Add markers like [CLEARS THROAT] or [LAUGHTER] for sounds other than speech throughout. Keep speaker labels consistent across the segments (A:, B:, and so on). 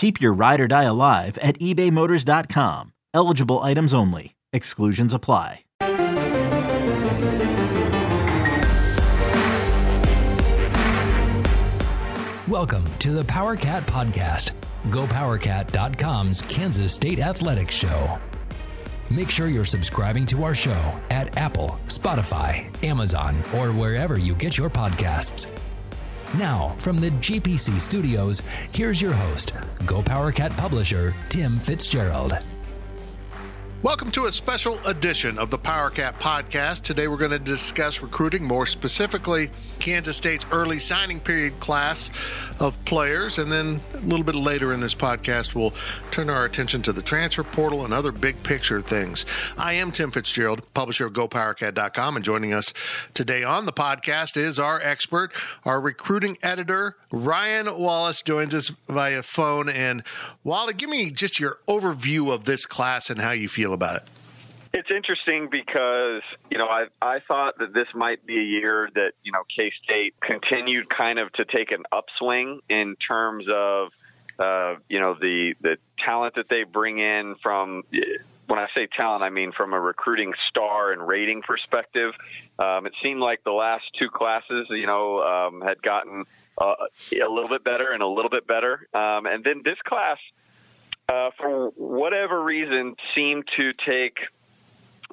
A: Keep your ride or die alive at ebaymotors.com. Eligible items only. Exclusions apply.
B: Welcome to the PowerCat Podcast, GoPowerCat.com's Kansas State Athletics Show. Make sure you're subscribing to our show at Apple, Spotify, Amazon, or wherever you get your podcasts. Now, from the GPC studios, here's your host, Go GoPowerCat publisher, Tim Fitzgerald.
C: Welcome to a special edition of the PowerCat podcast. Today we're going to discuss recruiting, more specifically, Kansas State's early signing period class of players. And then a little bit later in this podcast, we'll turn our attention to the transfer portal and other big picture things. I am Tim Fitzgerald, publisher of GoPowerCat.com, and joining us today on the podcast is our expert, our recruiting editor, Ryan Wallace, joins us via phone. And Wally, give me just your overview of this class and how you feel about it.
D: It's interesting because you know I I thought that this might be a year that you know K State continued kind of to take an upswing in terms of uh, you know the the talent that they bring in from. When I say talent, I mean from a recruiting star and rating perspective. Um, it seemed like the last two classes, you know, um, had gotten uh, a little bit better and a little bit better, um, and then this class, uh, for whatever reason, seemed to take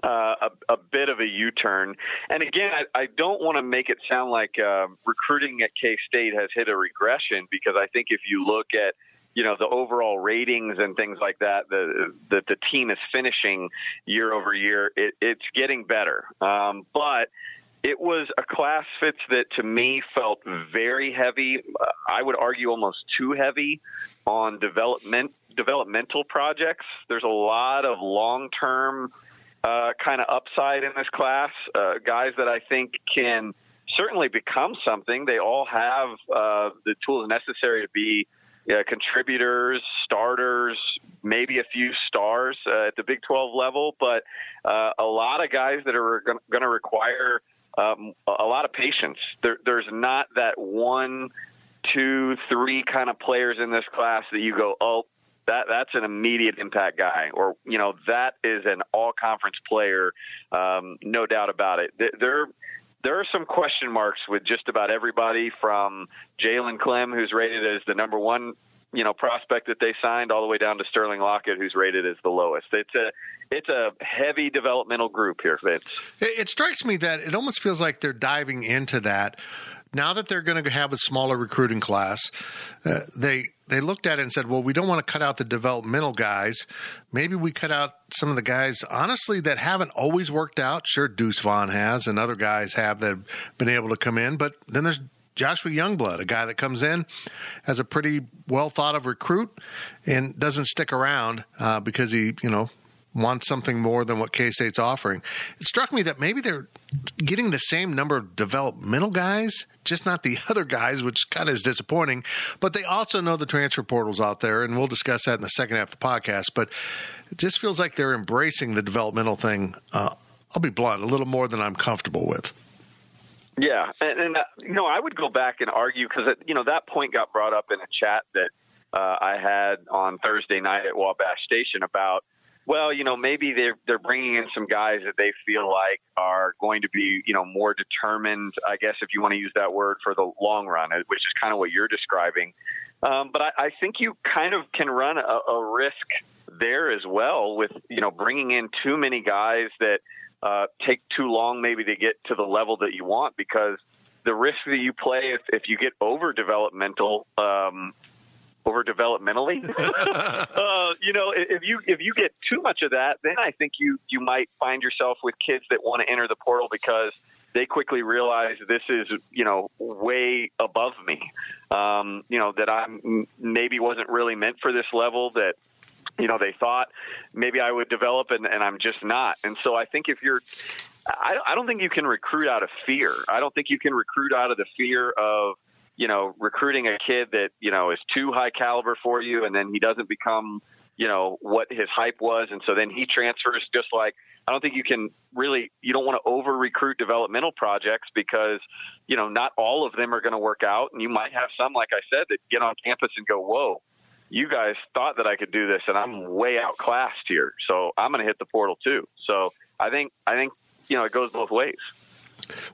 D: uh, a, a, bit of a U-turn. And again, I, I don't want to make it sound like uh, recruiting at K State has hit a regression because I think if you look at you know the overall ratings and things like that the that the team is finishing year over year, it, it's getting better. Um, but it was a class fits that to me felt very heavy. I would argue almost too heavy on development developmental projects. There's a lot of long term uh, kind of upside in this class. Uh, guys that I think can certainly become something. They all have uh, the tools necessary to be uh, contributors, starters, maybe a few stars uh, at the Big 12 level, but uh, a lot of guys that are going to require um, a lot of patience. There, there's not that one, two, three kind of players in this class that you go, oh, that that's an immediate impact guy, or you know that is an all conference player, um, no doubt about it. There there are some question marks with just about everybody from Jalen Clem, who's rated as the number one you know prospect that they signed, all the way down to Sterling Lockett, who's rated as the lowest. It's a it's a heavy developmental group here, Vince.
C: It, it strikes me that it almost feels like they're diving into that now that they're going to have a smaller recruiting class. Uh, they they looked at it and said, well, we don't want to cut out the developmental guys. Maybe we cut out some of the guys, honestly, that haven't always worked out. Sure, Deuce Vaughn has, and other guys have that have been able to come in. But then there's Joshua Youngblood, a guy that comes in as a pretty well thought of recruit and doesn't stick around uh, because he, you know, wants something more than what K State's offering. It struck me that maybe they're getting the same number of developmental guys, just not the [LAUGHS] other guys, which kind of is disappointing. But they also know the transfer portals out there, and we'll discuss that in the second half of the podcast. But it just feels like they're embracing the developmental thing. Uh, I'll be blunt, a little more than I'm comfortable with.
D: Yeah, and, and uh, you know, I would go back and argue because you know that point got brought up in a chat that uh, I had on Thursday night at Wabash Station about well, you know, maybe they're they're bringing in some guys that they feel like are going to be, you know, more determined. I guess if you want to use that word for the long run, uh, which is kind of what you're describing. Um, but I, I think you kind of can run a, a risk there as well with you know bringing in too many guys that uh, take too long maybe to get to the level that you want because the risk that you play if, if you get over developmental um, over developmentally [LAUGHS] uh, you know if you if you get too much of that then i think you you might find yourself with kids that want to enter the portal because they quickly realize this is you know way above me. Um, you know that i'm maybe wasn't really meant for this level that you know they thought maybe i would develop and, and i'm just not and so i think if you're I, I don't think you can recruit out of fear. I don't think you can recruit out of the fear of you know recruiting a kid that you know is too high caliber for you, and then he doesn't become you know what his hype was, and so then he transfers. Just like I don't think you can really you don't want to over recruit developmental projects because you know not all of them are going to work out, and you might have some like I said that get on campus and go whoa. You guys thought that I could do this, and I'm way outclassed here. So I'm going to hit the portal too. So I think I think you know, it goes both ways.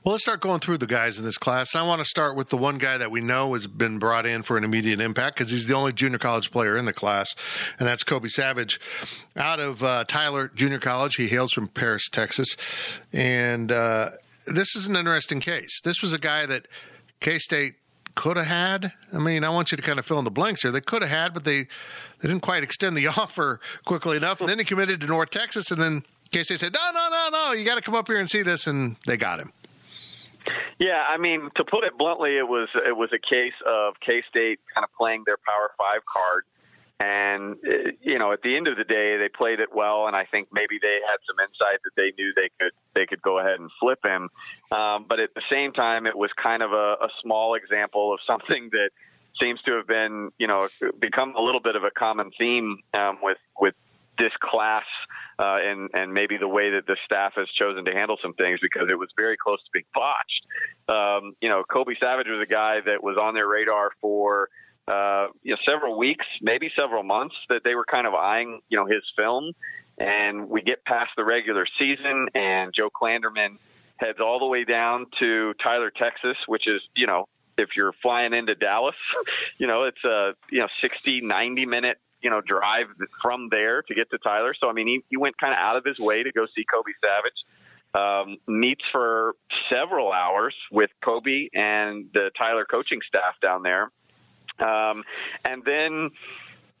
C: Well, let's start going through the guys in this class. And I want to start with the one guy that we know has been brought in for an immediate impact because he's the only junior college player in the class, and that's Kobe Savage out of uh, Tyler Junior College. He hails from Paris, Texas. And uh, this is an interesting case. This was a guy that K State could have had. I mean, I want you to kind of fill in the blanks here. They could have had, but they, they didn't quite extend the [LAUGHS] offer quickly enough. And then he committed to North Texas, and then K-State said, no, no, no, no, you got to come up here and see this, and they got him.
D: Yeah, I mean, to put it bluntly, it was it was a case of K State kind of playing their Power Five card, and uh, you know, at the end of the day, they played it well, and I think maybe they had some insight that they knew they could they could go ahead and flip him. Um, but at the same time, it was kind of a, a small example of something that seems to have been, you know, become a little bit of a common theme um, with with this class uh, and and maybe the way that the staff has chosen to handle some things because it was very close to being botched. Um, you know, Kobe Savage was a guy that was on their radar for uh, you know several weeks, maybe several months that they were kind of eyeing you know his film, and we get past the regular season, and Joe Klanderman heads all the way down to Tyler, Texas, which is you know if you're flying into Dallas, [LAUGHS] you know, it's a, you know, 60, 90 minute you know, drive from there to get to Tyler. So, I mean, he, he went kind of out of his way to go see Kobe Savage. Um, meets for several hours with Kobe and the Tyler coaching staff down there. Um, and then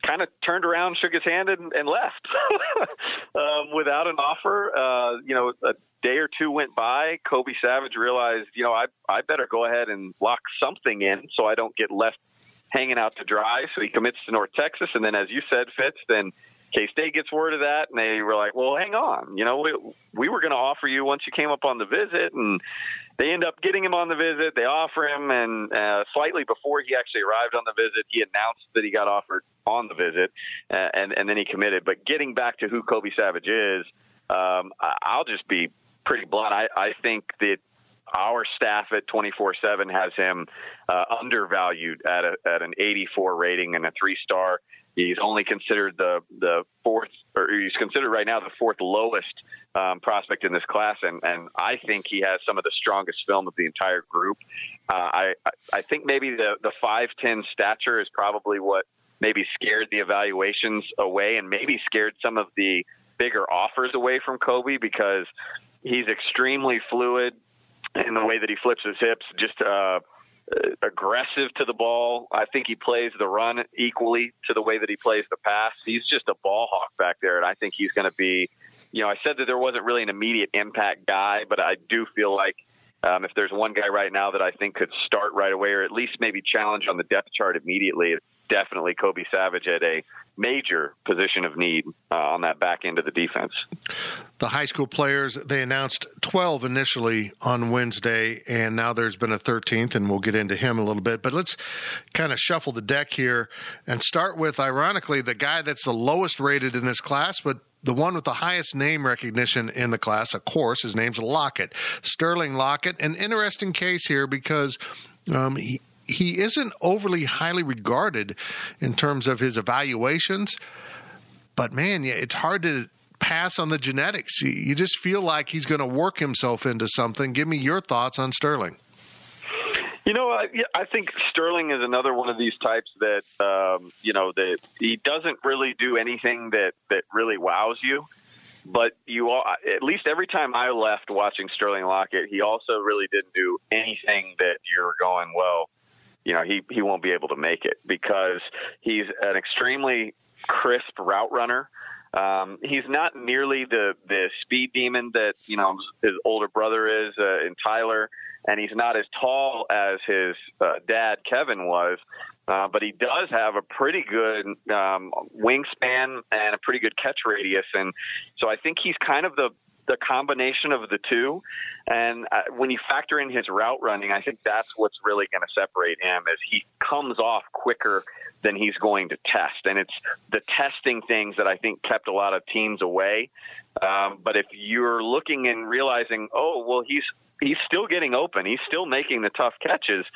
D: kind of turned around, shook his hand, and, and left [LAUGHS] um, without an offer. Uh, you know, a day or two went by. Kobe Savage realized, you know, I I better go ahead and lock something in so I don't get left hanging out to dry. So he commits to North Texas, and then as you said, Fitz, then K State gets word of that, and they were like, "Well, hang on, you know, we, we were going to offer you once you came up on the visit," and they end up getting him on the visit. They offer him, and uh, slightly before he actually arrived on the visit, he announced that he got offered on the visit, uh, and and then he committed. But getting back to who Kobe Savage is, um, I'll just be pretty blunt. I, I think that our staff at 24/7 has him uh, undervalued at a, at an 84 rating and a three star. He's only considered the the fourth, or he's considered right now the fourth lowest um, prospect in this class, and and I think he has some of the strongest film of the entire group. Uh, I I think maybe the the five ten stature is probably what maybe scared the evaluations away, and maybe scared some of the bigger offers away from Kobe because he's extremely fluid in the way that he flips his hips, just uh, aggressive to the ball. I think he plays the run equally to the way that he plays the pass. He's just a ball hawk back there, and I think he's going to be. You know, I said that there wasn't really an immediate impact guy, but I do feel like um, if there's one guy right now that I think could start right away, or at least maybe challenge on the depth chart immediately, it's definitely Kobe Savage at a major position of need uh, on that back end of the defense.
C: The high school players, they announced 12 initially on Wednesday, and now there's been a 13th, and we'll get into him a little bit. But let's kind of shuffle the deck here and start with, ironically, the guy that's the lowest rated in this class, but the one with the highest name recognition in the class, of course, his name's Lockett, Sterling Lockett. An interesting case here because um, he, he isn't overly highly regarded in terms of his evaluations. But man, it's hard to pass on the genetics. You just feel like he's going to work himself into something. Give me your thoughts on Sterling.
D: You know, I, I think Sterling is another one of these types that um, you know that he doesn't really do anything that that really wows you. but you all, at least every time I left watching Sterling Lockett, he also really didn't do anything that you're going, well, you know, he, he won't be able to make it because he's an extremely crisp route runner. Um, he's not nearly the the speed demon that you know his older brother is uh, in Tyler, and he's not as tall as his uh, dad Kevin was. Uh, but he does have a pretty good um, wingspan and a pretty good catch radius, and so I think he's kind of the the combination of the two. And uh, when you factor in his route running, I think that's what's really going to separate him as he comes off quicker than he's going to test. And it's the testing things that I think kept a lot of teams away. Um, but if you're looking and realizing, oh, well, he's he's still getting open, he's still making the tough catches.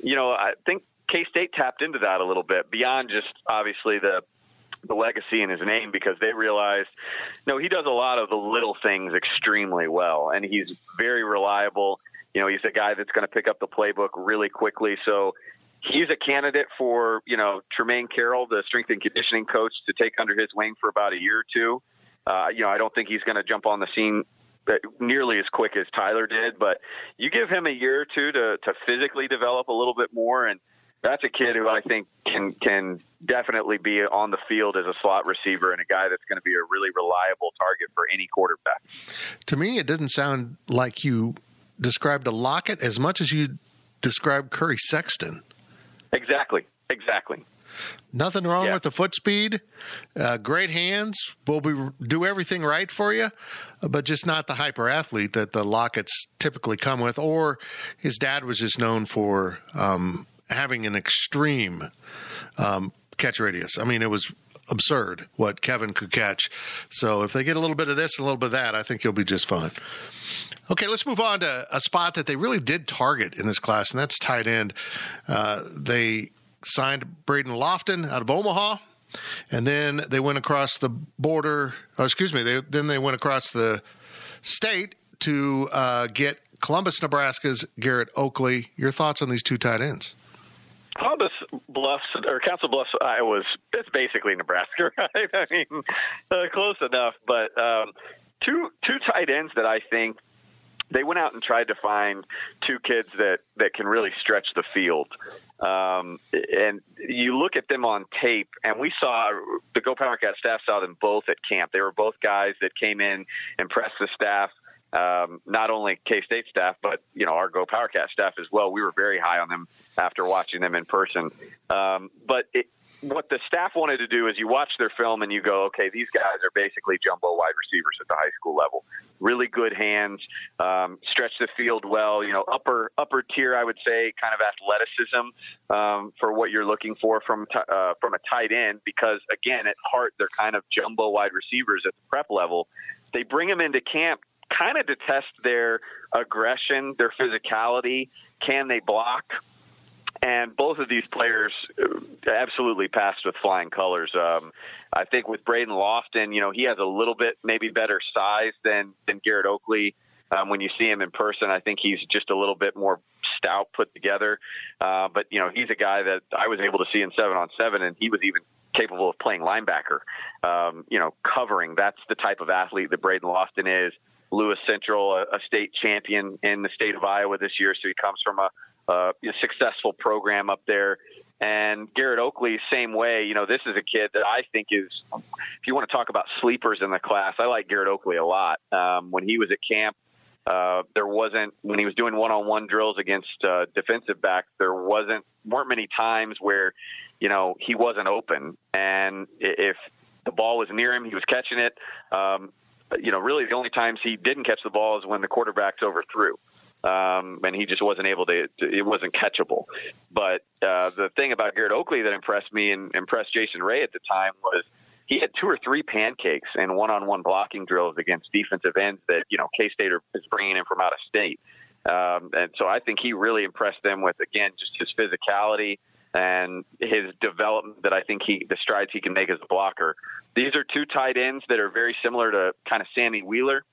D: You know, I think K State tapped into that a little bit beyond just obviously the the legacy in his name because they realized no he does a lot of the little things extremely well and he's very reliable. You know he's a guy that's going to pick up the playbook really quickly. So he's a candidate for you know Tremaine Carroll the strength and conditioning coach to take under his wing for about a year or two. Uh, you know I don't think he's going to jump on the scene nearly as quick as Tyler did but you give him a year or two to to physically develop a little bit more and that's a kid who I think can can definitely be on the field as a slot receiver and a guy that's going to be a really reliable target for any quarterback.
C: To me, it doesn't sound like you described a Lockett as much as you described Curry Sexton.
D: Exactly. Exactly.
C: Nothing wrong yeah. with the foot speed. Uh, great hands. Will be do everything right for you, but just not the hyper athlete that the Locketts typically come with. Or his dad was just known for um, having an extreme um, catch radius. I mean, it was absurd what Kevin could catch. So if they get a little bit of this and a little bit of that, I think he'll be just fine. Okay, let's move on to a spot that they really did target in this class, and that's tight end. Uh, they signed Braden Lofton out of Omaha, and then they went across the border. Oh, excuse me. They, then they went across the state to uh, get Columbus, Nebraska's Garrett Oakley. Your thoughts on these two tight ends?
D: Columbus Bluffs or Council Bluffs, Iowa, it's basically Nebraska, [LAUGHS] right? I mean, uh, close enough. But um, two two tight ends that I think they went out and tried to find two kids that that can really stretch the field. Um, and you look at them on tape, and we saw the Go Power Cat staff saw them both at camp. They were both guys that came in, and impressed the staff um, not only K State staff, but you know our Go PowerCat staff as well. We were very high on them after watching them in person. Um, but it, what the staff wanted to do is you watch their film and you go, okay, these guys are basically jumbo wide receivers at the high school level. Really good hands, um, stretch the field well. You know, upper upper tier, I would say, kind of athleticism um, for what you're looking for from t- uh, from a tight end. Because again, at heart, they're kind of jumbo wide receivers at the prep level. They bring them into camp kind of to test their aggression, their physicality. Can they block? And both of these players absolutely passed with flying colors. Um, I think with Braden Lofton, you know, he has a little bit maybe better size than than Garrett Oakley. Um, when you see him in person, I think he's just a little bit more stout put together. Uh, but you know, he's a guy that I was able to see in seven on seven, and he was even capable of playing linebacker. Um, you know, covering. That's the type of athlete that Braden Lofton is. Lewis Central, a, a, state champion in the state of Iowa this year. So he comes from a, a, successful program up there. And Garrett Oakley, same way. You know, this is a kid that I think is, if you want to talk about sleepers in the class, I like Garrett Oakley a lot. Um, when he was at camp, uh, there wasn't when he was doing one-on-one drills against uh, defensive backs. There wasn't weren't many times where, you know, he wasn't open, and if the ball was near him, he was catching it. Um, you know, really the only times he didn't catch the ball is when the quarterbacks overthrew. Um, and he just wasn't able to, it wasn't catchable. But uh, the thing about Garrett Oakley that impressed me and impressed Jason Ray at the time was he had two or three pancakes and one-on-one blocking drills against defensive ends that you know K-State is bringing in from out of state. Um, and so I think he really impressed them with again just his physicality, and his development that I think he the strides he can make as a blocker. These are two tight ends that are very similar to kind of Sammy Wheeler.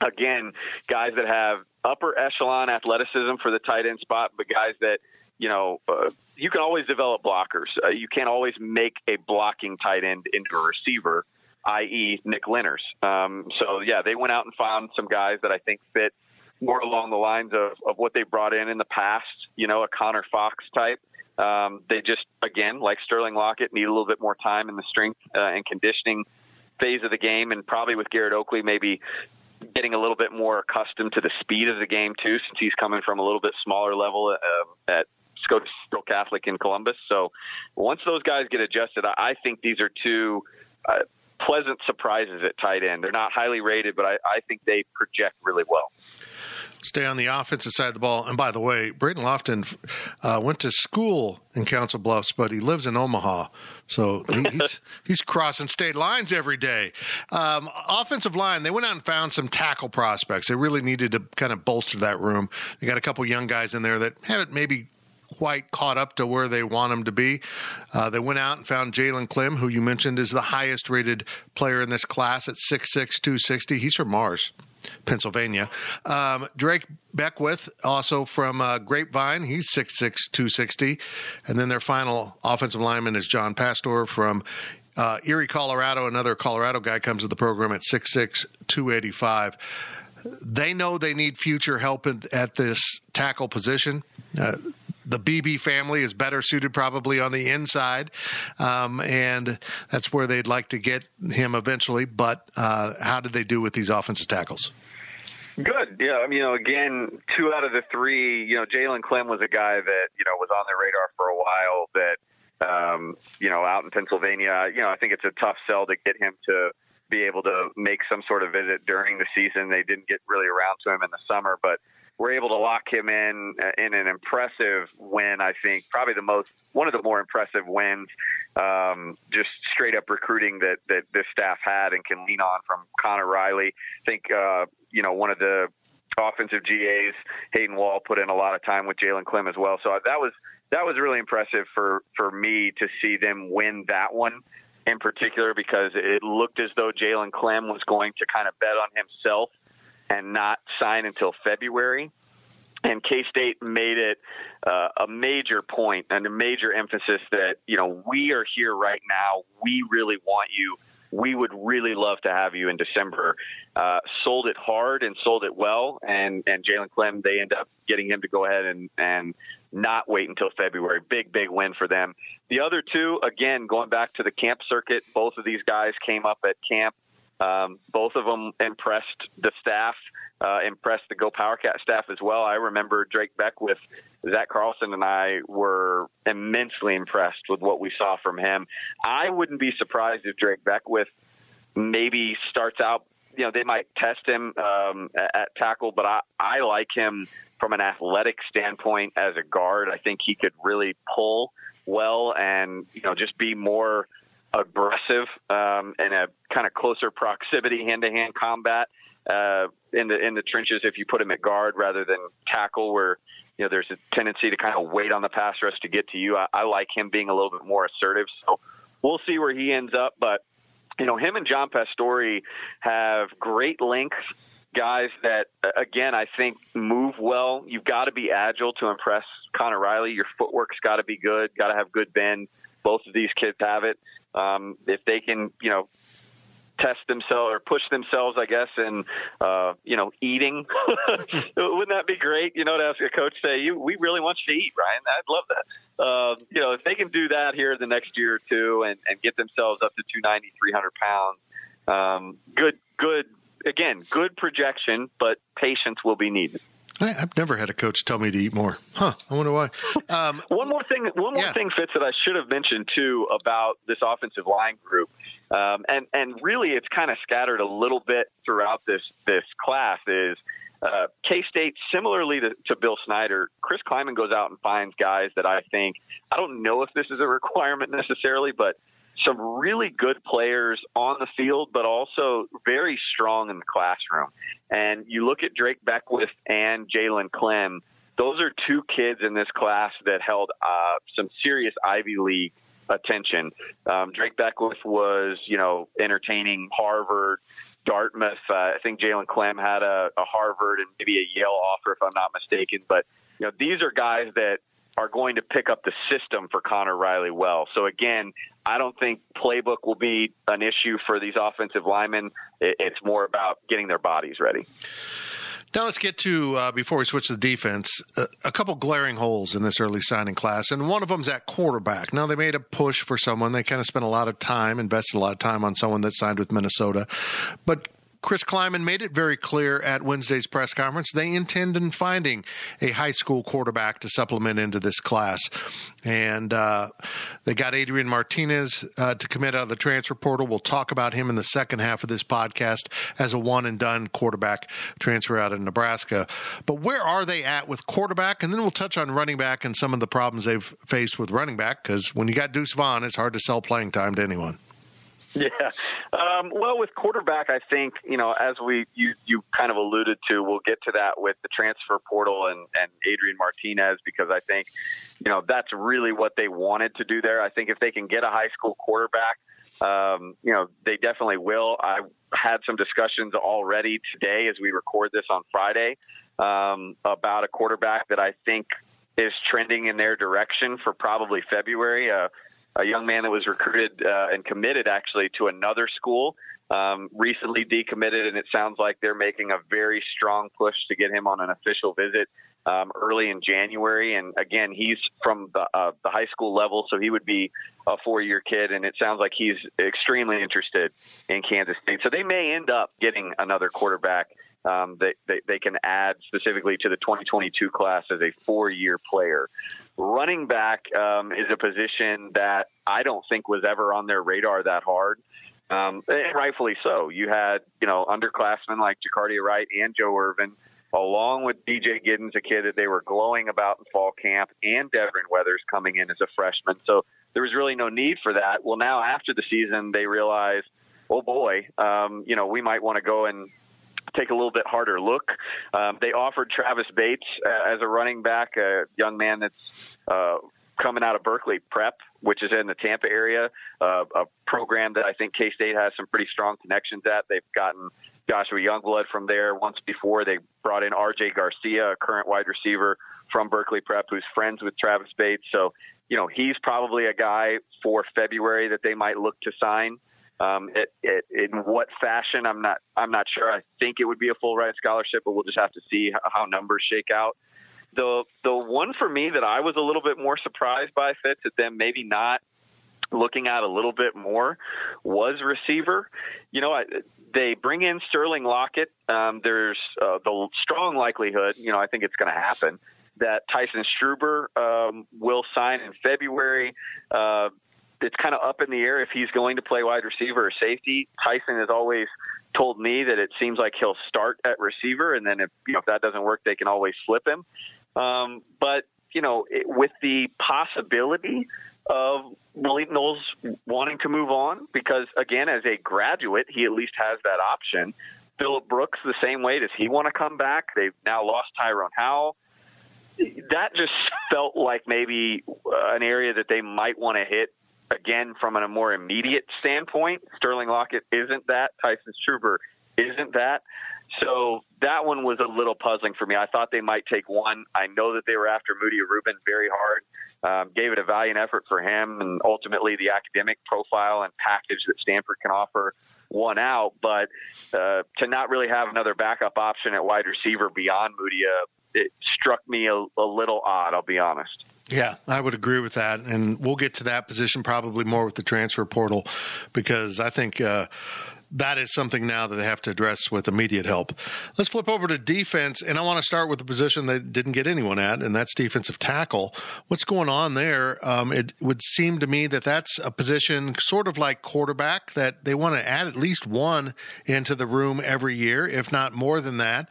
D: Again, guys that have upper echelon athleticism for the tight end spot, but guys that you know uh, you can always develop blockers. Uh, you can't always make a blocking tight end into a receiver. i.e., Nick Lenners. Um, so yeah, they went out and found some guys that I think fit more along the lines of, of what they brought in in the past. You know, a Connor Fox type. Um, they just again, like Sterling Lockett, need a little bit more time in the strength uh, and conditioning phase of the game, and probably with Garrett Oakley, maybe getting a little bit more accustomed to the speed of the game too, since he's coming from a little bit smaller level uh, at Scotus Catholic in Columbus. So once those guys get adjusted, I think these are two uh, pleasant surprises at tight end. They're not highly rated, but I, I think they project really well
C: stay on the offensive side of the ball. And by the way, Braden Lofton uh, went to school in Council Bluffs, but he lives in Omaha, so he's [LAUGHS] he's crossing state lines every day. Um, offensive line, they went out and found some tackle prospects. They really needed to kind of bolster that room. They got a couple young guys in there that haven't maybe quite caught up to where they want them to be. Uh, they went out and found Jalen Clem, who you mentioned is the highest rated player in this class at 6'6", 260. He's from Mars. Pennsylvania. Um, Drake Bequeaith, also from uh, Grapevine, he's 6'6", 260. And then their final offensive lineman is John Pastore from uh, Erie, Colorado. Another Colorado guy comes to the program at 6'6", 285. They know they need future help at this tackle position. Uh, the BB family is better suited probably on the inside, um, and that's where they'd like to get him eventually. But uh, how did they do with these offensive tackles?
D: Good. Yeah. You know, again, two out of the three, you know, Jalen Clem was a guy that, you know, was on their radar for a while that, um, you know, out in Pennsylvania, you know, I think it's a tough sell to get him to be able to make some sort of visit during the season. They didn't get really around to him in the summer, but we're able to lock him in uh, in an impressive win. I think probably the most one of the more impressive wins, um, just straight up recruiting that that this staff had and can lean on from Conor Riley. I think uh, you know one of the offensive GAs, Hayden Wall, put in a lot of time with Jalen Clem as well. So that was that was really impressive for for me to see them win that one in particular because it looked as though Jalen Clem was going to kind of bet on himself and not sign until February. And K State made it uh, a major point and a major emphasis that, you know, we are here right now. We really want you. We would really love to have you in December. Uh, sold it hard and sold it well. And, and Jalen Clem, they end up getting him to go ahead and, and not wait until February. Big, big win for them. The other two, again, going back to the camp circuit, both of these guys came up at camp um, both of them impressed the staff, uh, impressed the Go PowerCat staff as well. I remember Drake Bequeaith, Zach Carlson, and I were immensely impressed with what we saw from him. I wouldn't be surprised if Drake Bequeaith maybe starts out. You know, they might test him um, at, at tackle, but I, I like him from an athletic standpoint as a guard. I think he could really pull well and you know just be more aggressive um, and a kind of closer proximity hand to hand combat uh, in the in the trenches if you put him at guard rather than tackle where you know there's a tendency to kind of wait on the pass rush to get to you. I, I like him being a little bit more assertive, so we'll see where he ends up. But you know, him and John Pastore have great length guys that again I think move well. You've got to be agile to impress Conor Riley. Your footwork's got to be good. Got to have good bend. Both of these kids have it. Um, if they can, you know, test themselves or push themselves, I guess, in uh, you know eating. [LAUGHS] Wouldn't that be great? You know, to ask a coach, say, "You, we really want you to eat, Ryan." I'd love that. Uh, you know, if they can do that here the next year or two and, and get themselves up to 290, 300 pounds, um, good, good. Again, good projection, but patience will be needed.
C: I, have never had a coach tell me to eat more. Huh? I wonder why.
D: Um, [LAUGHS] one more thing. One more yeah. thing, Fitz, that I should have mentioned too about this offensive line group, um, and and really it's kind of scattered a little bit throughout this this class is. Uh, K State, similarly to, to, Bill Snyder, Chris Klieman goes out and finds guys that I think I don't know if this is a [LAUGHS] requirement necessarily, but some really good players on the field, but also very strong in the classroom. And you look at Drake Bequeaith and Jalen Clem, those are two kids in this class that held uh, some serious Ivy League attention. Um, Drake Bequeaith was, you know, entertaining Harvard, Dartmouth. Uh, I think Jalen Clem had a, a Harvard and maybe a Yale offer, if I'm not mistaken. But you know, these are guys that are going to pick up the system for Conor Riley well. So again, I don't think playbook will be an issue for these offensive linemen. It's more about getting their bodies ready.
C: Now let's get to uh, before we switch to the defense, uh, a couple glaring holes in this early signing class, and one of them's at quarterback. Now they made a push for someone; they kind of spent a lot of time, invested a lot of time on someone that signed with Minnesota, but Chris Klieman made it very clear at Wednesday's press conference they intend in finding a high school quarterback to supplement into this class. And uh, they got Adrian Martinez uh, to commit out of the transfer portal. We'll talk about him in the second half of this podcast as a one and done quarterback transfer out of Nebraska. But where are they at with quarterback? And then we'll touch on running back and some of the problems they've faced with running back because when you got Deuce Vaughn, it's hard to sell playing time to anyone. [LAUGHS]
D: Yeah. Um, well, with quarterback, I think you know, as we you you kind of alluded to, we'll get to that with the transfer portal and and Adrian Martinez because I think you know that's really what they wanted to do there. I think if they can get a high school quarterback, um, you know, they definitely will. I had some discussions already today as we record this on Friday um, about a quarterback that I think is trending in their direction for probably February. Uh, a young man that was recruited uh, and committed actually to another school. Um, recently decommitted, and it sounds like they're making a very strong push to get him on an official visit um, early in January. And again, he's from the, uh, the high school level, so he would be a four-year kid, and it sounds like he's extremely interested in Kansas State. So they may end up getting another quarterback um, that they, they, can add specifically to the 2022 class as a four-year player. Running back um, is a position that I don't think was ever on their radar that hard. Um, and rightfully so. You had, you know, underclassmen like Jacardia Wright and Joe Ervin, along with DJ Giddens, a kid that they were glowing about in fall camp, and Devin Weathers coming in as a freshman. So there was really no need for that. Well, now after the season, they realize, oh boy, um, you know, we might want to go and take a little bit harder look. Um, they offered Travis Bates uh, as a running back, a young man that's uh, coming out of Berkeley Prep, which is in the Tampa area, uh, a program that I think K State has some pretty strong connections at. They've gotten Joshua Youngblood from there once before. They brought in RJ Garcia, a current wide receiver from Berkeley Prep, who's friends with Travis Bates. So, you know, he's probably a guy for February that they might look to sign. Um, it, it, in what fashion, I'm not. I'm not sure. I think it would be a full ride scholarship, but we'll just have to see how numbers shake out. The the one for me that I was a little bit more surprised by fits at them maybe not looking at a little bit more was receiver. You know, I, they bring in Sterling Lockett. Um, there's uh, the strong likelihood. You know, I think it's going to happen that Tyson Struber um, will sign in February. Uh, it's kind of up in the air if he's going to play wide receiver or safety. Tyson has always told me that it seems like he'll start at receiver, and then if you know if that doesn't work, they can always slip him. Um, but you know, it, with the possibility of Malik Knowles wanting to move on, because again, as a graduate, he at least has that option. Phillip Brooks, the same way. Does he want to come back? They've now lost Tyrone Howell. That just [LAUGHS] felt like maybe an area that they might want to hit again, from a more immediate standpoint, Sterling Lockett isn't that. Tyson Struber isn't that. So that one was a little puzzling for me. I thought they might take one. I know that they were after Mudia Reuben very hard. Um, gave it a valiant effort for him, and ultimately the academic profile and package that Stanford can offer won out. But uh, to not really have another backup option at wide receiver beyond Moody, uh, it struck me a, a little odd. I'll be honest.
C: Yeah, I would agree with that. And we'll get to that position probably more with the transfer portal because I think uh, that is something now that they have to address with immediate help. Let's flip over to defense, and I want to start with the position that didn't get anyone at, and that's defensive tackle. What's going on there? Um, it would seem to me that that's a position sort of like quarterback that they want to add at least one into the room every year, if not more than that.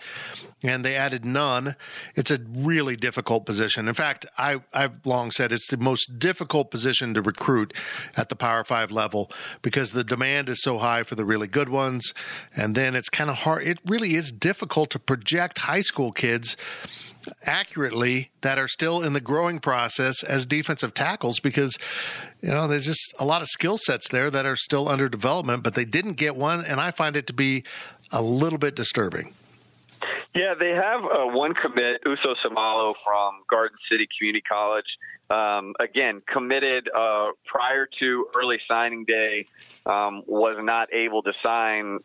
C: And they added none. It's a really difficult position. In fact, I, I've long said it's the most difficult position to recruit at the Power Five level because the demand is so high for the really really good ones. And then it's kind of hard. It really is difficult to project high school kids accurately that are still in the growing process as defensive tackles because you know there's just a lot of skill sets there that are still under development but they didn't get one and I find it to be a little bit disturbing.
D: Yeah, they have uh, one commit, Uso Samalo from Garden City Community College. Um, again, committed uh, prior to early signing day, um, was not able to sign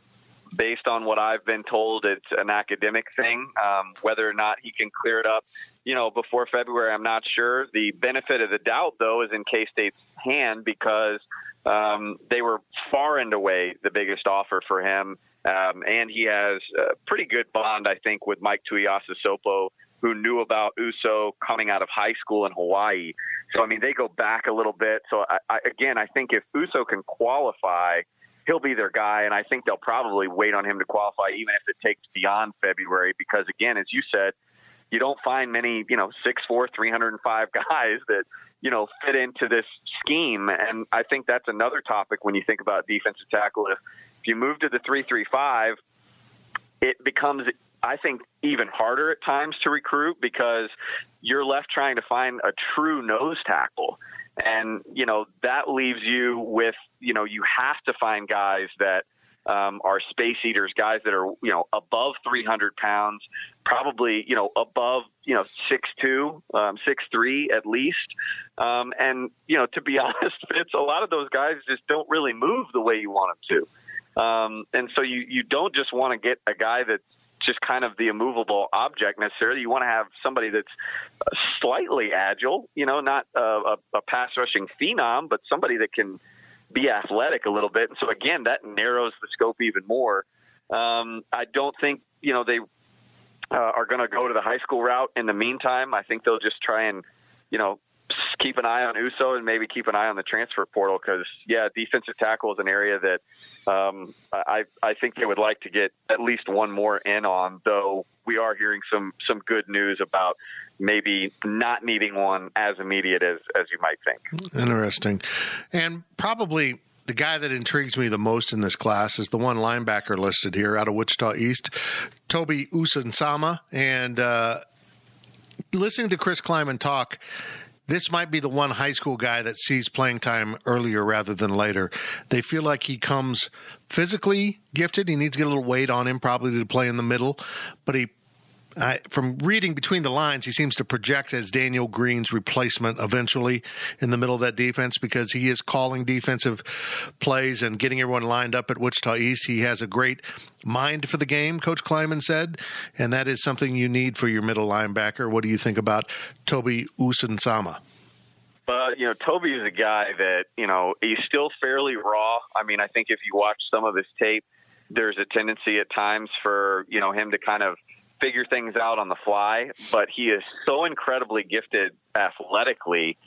D: based on what I've been told, it's an academic thing. Um, whether or not he can clear it up, you know, before February, I'm not sure. The benefit of the doubt, though, is in K State's hand because um, they were far and away the biggest offer for him. Um, and he has a pretty good bond, I think, with Mike Tuiasosopo, who knew about Uso coming out of high school in Hawaii. So, I mean, they go back a little bit. So, I, I, again, I think if Uso can qualify, he'll be their guy. And I think they'll probably wait on him to qualify, even if it takes beyond February, because, again, as you said, you don't find many, you know, six four, three hundred and five [LAUGHS] guys that you know fit into this scheme. And I think that's another topic when you think about defensive tackle. If if you move to the three three five, it becomes I think even harder at times to recruit because you're left trying to find a true nose tackle. And, you know, that leaves you with, you know, you have to find guys that um, are space eaters, guys that are you know above 300 pounds, probably you know above you know six two, um, six three at least. Um, and you know to be [LAUGHS] honest, Fitz, a lot of those guys just don't really move the way you want them to. Um, and so you you don't just want to get a guy that's just kind of the immovable object necessarily. You want to have somebody that's slightly agile, you know, not a, a, a pass rushing phenom, but somebody that can be athletic a little bit. And so again, that narrows the scope even more. Um, I don't think you know they uh, are going to go to the high school route in the meantime. I think they'll just try and you know keep an eye on Uso and maybe keep an eye on the transfer portal because yeah, defensive tackle is an area that um, I I think they would like to get at least one more in on. Though we are hearing some some good news about maybe not needing one as immediate as as you might think.
C: Interesting, and probably. The guy that intrigues me the most in this class is the one linebacker listed here out of Wichita East, Tobi Osunsanmi. And uh, listening to Chris Klieman talk, this might be the one high school guy that sees playing time earlier rather than later. They feel like he comes physically gifted. He needs to get a little weight on him, probably to play in the middle, but he uh, from reading between the lines, he seems to project as Daniel Green's replacement eventually in the middle of that defense because he is calling defensive plays and getting everyone lined up at Wichita East. He has a great mind for the game, Coach Klieman said, and that is something you need for your middle linebacker. What do you think about Tobi Osunsanmi?
D: Uh, you know, Toby is a guy that, you know, he's still fairly raw. I mean, I think if you watch some of his tape, there's a tendency at times for, you know, him to kind of – figure things out on the fly, but he is so incredibly gifted athletically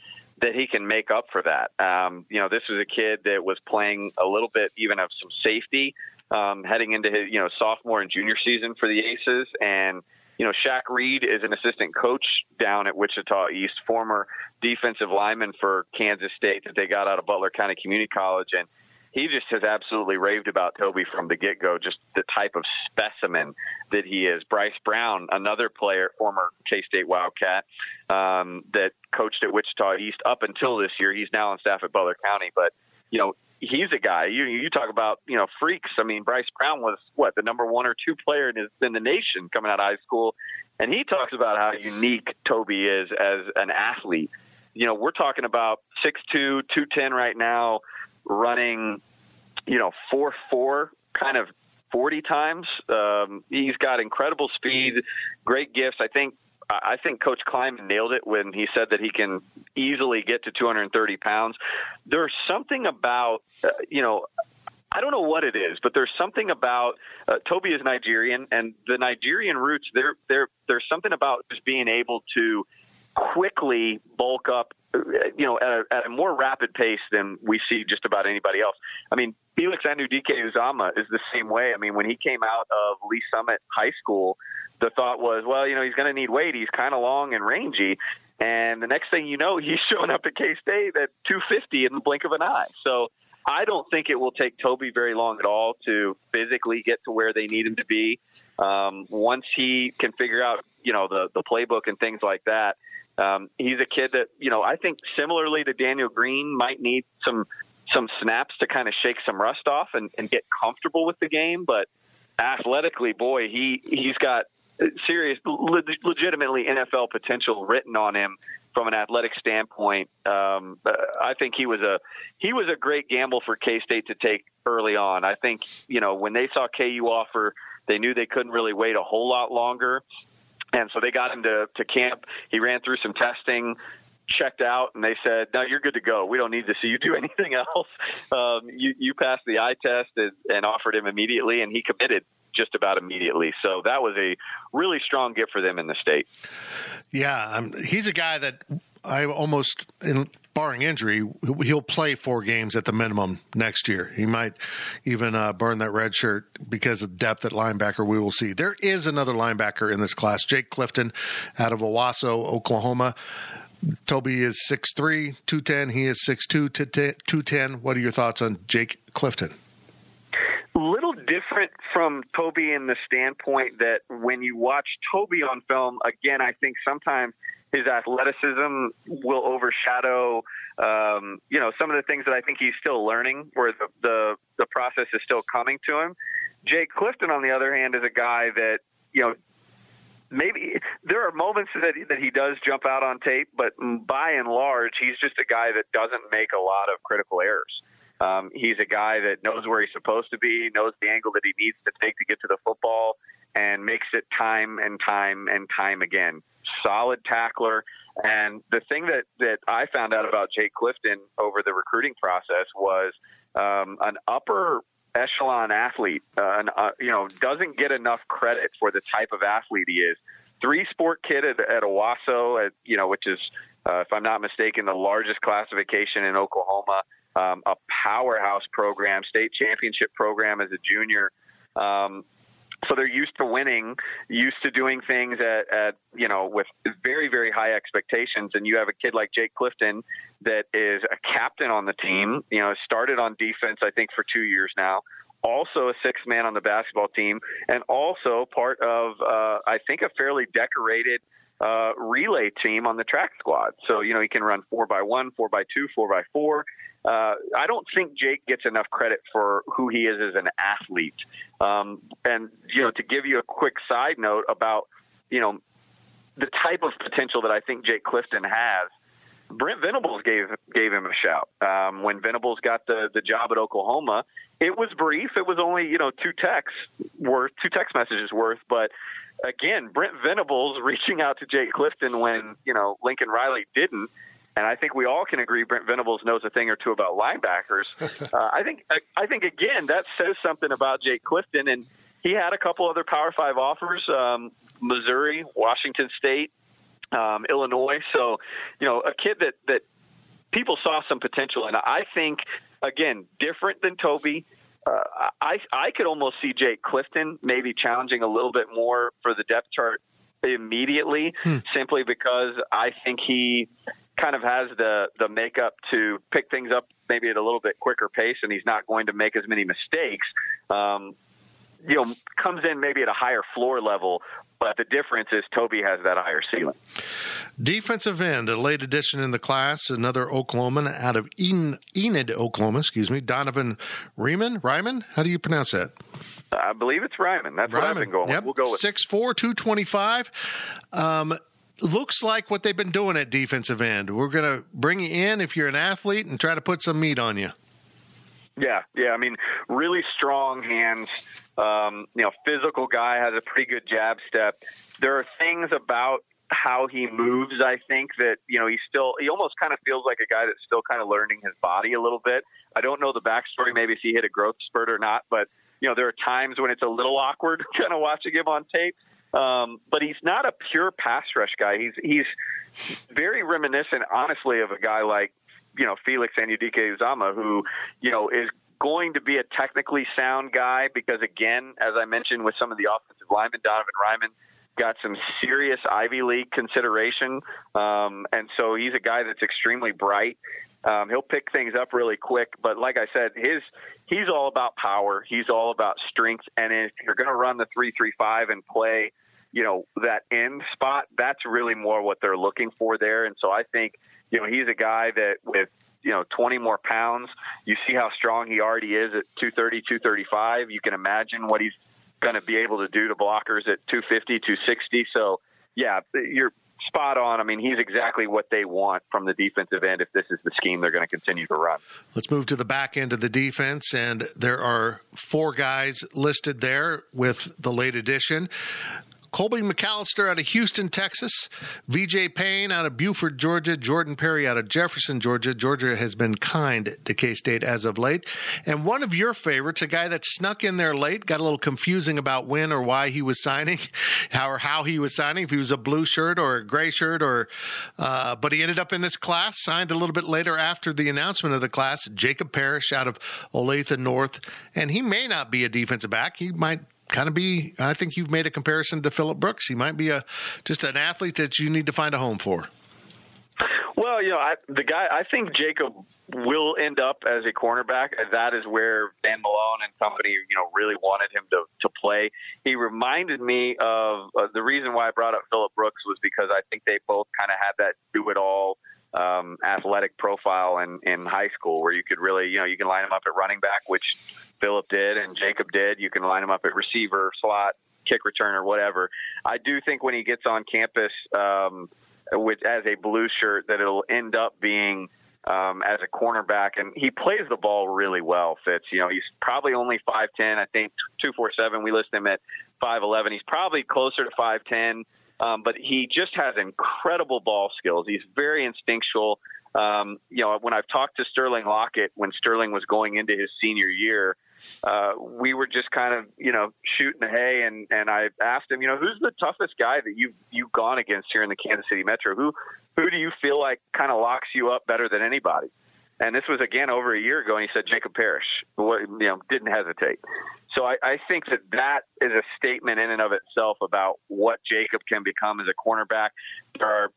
D: that he can make up for that. Um, you know, this was a kid that was playing a little bit even of some safety um, heading into his, you know, sophomore and junior season for the Aces. And, you know, Shaq Reed is an assistant coach down at Wichita East, former defensive lineman for Kansas State that they got out of Butler County Community College. And he just has absolutely raved about Toby from the get go, just the type of specimen that he is. Bryce Brown, another player, former K State Wildcat, um, that coached at Wichita East up until this year. He's now on staff at Butler County, but you know, he's a guy. You you talk about you know freaks. I mean, Bryce Brown was what the number one or two player in, his, in the nation coming out of high school, and he talks about how unique Toby is as an athlete. You know, we're talking about six two, two ten right now running, you know, four four kind of forty times. Um, he's got incredible speed, great gifts. I think I think Coach Klieman nailed it when he said that he can easily get to 230 pounds. There's something about, uh, you know, I don't know what it is, but there's something about uh, Toby is Nigerian, and the Nigerian roots. There, there, there's something about just being able to quickly bulk up you know, at a, at a, more rapid pace than we see just about anybody else. I mean, Felix Anudike Uzomah is the same way. I mean, when he came out of Lee's Summit High School, the thought was, well, you know, he's going to need weight. He's kind of long and rangy. And the next thing you know, [LAUGHS] he's showing up at K State at 250 in the blink of an eye. So I don't think it will take Toby very long at all to physically get to where they need him to be. Um, once he can figure out, you know, the the playbook and things like that, um, he's a kid that you know I think similarly to Daniel Green might need some some snaps to kind of shake some rust off and, and get comfortable with the game. But athletically, boy, he he's got serious, legitimately NFL potential written on him from an athletic standpoint. Um, I think he was a he was a great gamble for K State to take early on. I think you know when they saw KU offer, they knew they couldn't really wait a whole lot longer. And so they got him to, to camp. He ran through some testing, checked out, and they said, "No, you're good to go. We don't need to see you do [LAUGHS] anything else. Um, you you passed the eye test and, and offered him immediately, and he committed just about immediately. So that was a really strong gift for them in the state.
C: Yeah, he's a guy that I almost, in, barring injury, he'll play four games at the minimum next year. He might even uh, burn that red shirt because of depth at linebacker. We will see. There is another linebacker in this class, Jake Clifton, out of Owasso, Oklahoma. Tobi is 6'3", 210. He is 6'2", 210. What are your thoughts on Jake Clifton?
D: A little different from Tobi in the standpoint that when you watch Tobi on film, again, I think sometimes his athleticism will overshadow, um, you know, some of the things that I think he's still learning, where the, the the process is still coming to him. Jake Clifton, on the other hand, is a guy that you know maybe there are moments that that he does jump out on tape, but by and large, he's just a guy that doesn't make a lot of critical errors. Um, he's a guy that knows where he's supposed to be, knows the angle that he needs to take to get to the football, and makes it time and time and time again. Solid tackler. And the thing that, that I found out about Jake Clifton over the recruiting process was um, an upper echelon athlete. Uh, an, uh, you know, doesn't get enough credit for the type of athlete he is. Three sport kid at, at Owasso, at, you know, which is, uh, if I'm not mistaken, the largest classification in Oklahoma um, a powerhouse program, state championship program as a junior. Um, so they're used to winning, used to doing things at, at, you know with very very high expectations. And you have a kid like Jake Clifton that is a captain on the team. You know, started on defense I think for two years now. Also a sixth man on the basketball team, and also part of uh, I think a fairly decorated uh, relay team on the track squad. So you know he can run four by one, four by two, four by four uh, I don't think Jake gets enough credit for who he is as an athlete. Um, and you know, to give you a quick side note about you know the type of potential that I think Jake Clifton has. Brent Venables gave gave him a shout um, when Venables got the the job at Oklahoma. It was brief. It was only you know two texts worth, two text messages worth. But again, Brent Venables [LAUGHS] reaching out to Jake Clifton when you know Lincoln Riley didn't and I think we all can agree Brent Venables knows a thing or two about linebackers. [LAUGHS] uh, I think I think again that says something about Jake Clifton, and he had a couple other Power Five offers: um, Missouri, Washington State, um, Illinois. So, you know, a kid that that people saw some potential and I think again different than Tobi. Uh, I I could almost see Jake Clifton maybe challenging a little bit more for the depth chart immediately, hmm. simply because I think he kind of has the the makeup to pick things up maybe at a little bit quicker pace, and he's not going to make as many mistakes. Um, you know, comes in maybe at a higher floor level, but the difference is Tobi has that higher ceiling.
C: Defensive end, a late addition in the class, another Oklahoman out of Enid, Enid Oklahoma, excuse me, Donovan Riemann. Ryman, how do you pronounce that?
D: I believe it's Ryman. That's Ryman. what I've been going.
C: Yep.
D: We'll go with
C: 6'4", 225. Um, looks like what they've been doing at defensive end. We're going to bring you in if you're an athlete and try to put some meat on you.
D: Yeah, yeah. I mean, really strong hands. Um, you know, physical guy has a pretty good jab step. There are things about how he moves. I think that you know he still he almost kind of feels like a guy that's still kind of learning his body a little bit. I don't know the backstory, maybe if he hit a growth spurt or not, but you know there are times when it's a little awkward [LAUGHS] kind of watching him on tape. Um, but he's not a pure pass rush guy. He's he's very reminiscent, honestly, of a guy like you know Felix Anudike-Uzomah, who you know is going to be a technically sound guy because again, as I mentioned with some of the offensive linemen, Donovan Ryman got some serious Ivy League consideration, um, and so he's a guy that's extremely bright. Um, he'll pick things up really quick, but like I said, his he's all about power. He's all about strength, and if you're going to run the three three five and play you know, that end spot, that's really more what they're looking for there. And so I think, you know, he's a guy that with, you know, 20 more pounds, you see how strong he already is at 230, 235. You can imagine what he's going to be able to do to blockers at 250, 260. So, yeah, you're spot on. I mean, he's exactly what they want from the defensive end if this is the scheme they're going to continue to run.
C: Let's move to the back end of the defense, and there are four guys listed there with the late addition. Colby McAllister out of Houston, Texas. VJ Payne out of Buford, Georgia. Jordan Perry out of Jefferson, Georgia. Georgia has been kind to K State as of late. And one of your favorites, a guy that snuck in there late, got a little confusing about when or why he was [LAUGHS] signing, how or how he was signing, if he was a blue shirt or a gray shirt, or uh, but he ended up in this class, signed a little bit later after the announcement of the class. Jacob Parrish out of Olathe North, and he may not be a defensive back. He might kind of be. I think you've made a comparison to Phillip Brooks. He might be a just an athlete that you need to find a home for.
D: Well, you know, I, the guy. I think Jacob will end up as a cornerback. That is where Van Malone and company, you know, really wanted him to to play. He reminded me of uh, the reason why I brought up Phillip Brooks was because I think they both kind of had that do it all um, athletic profile in in high school, where you could really, you know, you can line him up at running back, which Phillip did and Jacob did. You can line him up at receiver, slot, kick returner, whatever. I do think when he gets on campus um, with as a blue shirt, that it'll end up being um, as a cornerback, and he plays the ball really well. Fitz, you know, he's probably only five ten. I think two four seven. We list him at five eleven. He's probably closer to five ten. Um, but he just has incredible ball skills. He's very instinctual. Um, you know, when I've talked to Sterling Lockett when Sterling was going into his senior year, uh, we were just kind of, you know, shooting the hay, and and I asked him, you know, who's the toughest guy that you've you've gone against here in the Kansas City Metro? Who who do you feel like kind of locks you up better than anybody? And this was again over a year ago, and he said Jacob Parrish. You know, didn't hesitate. So I, I think that that is a statement in and of itself about what Jacob can become as a cornerback. There are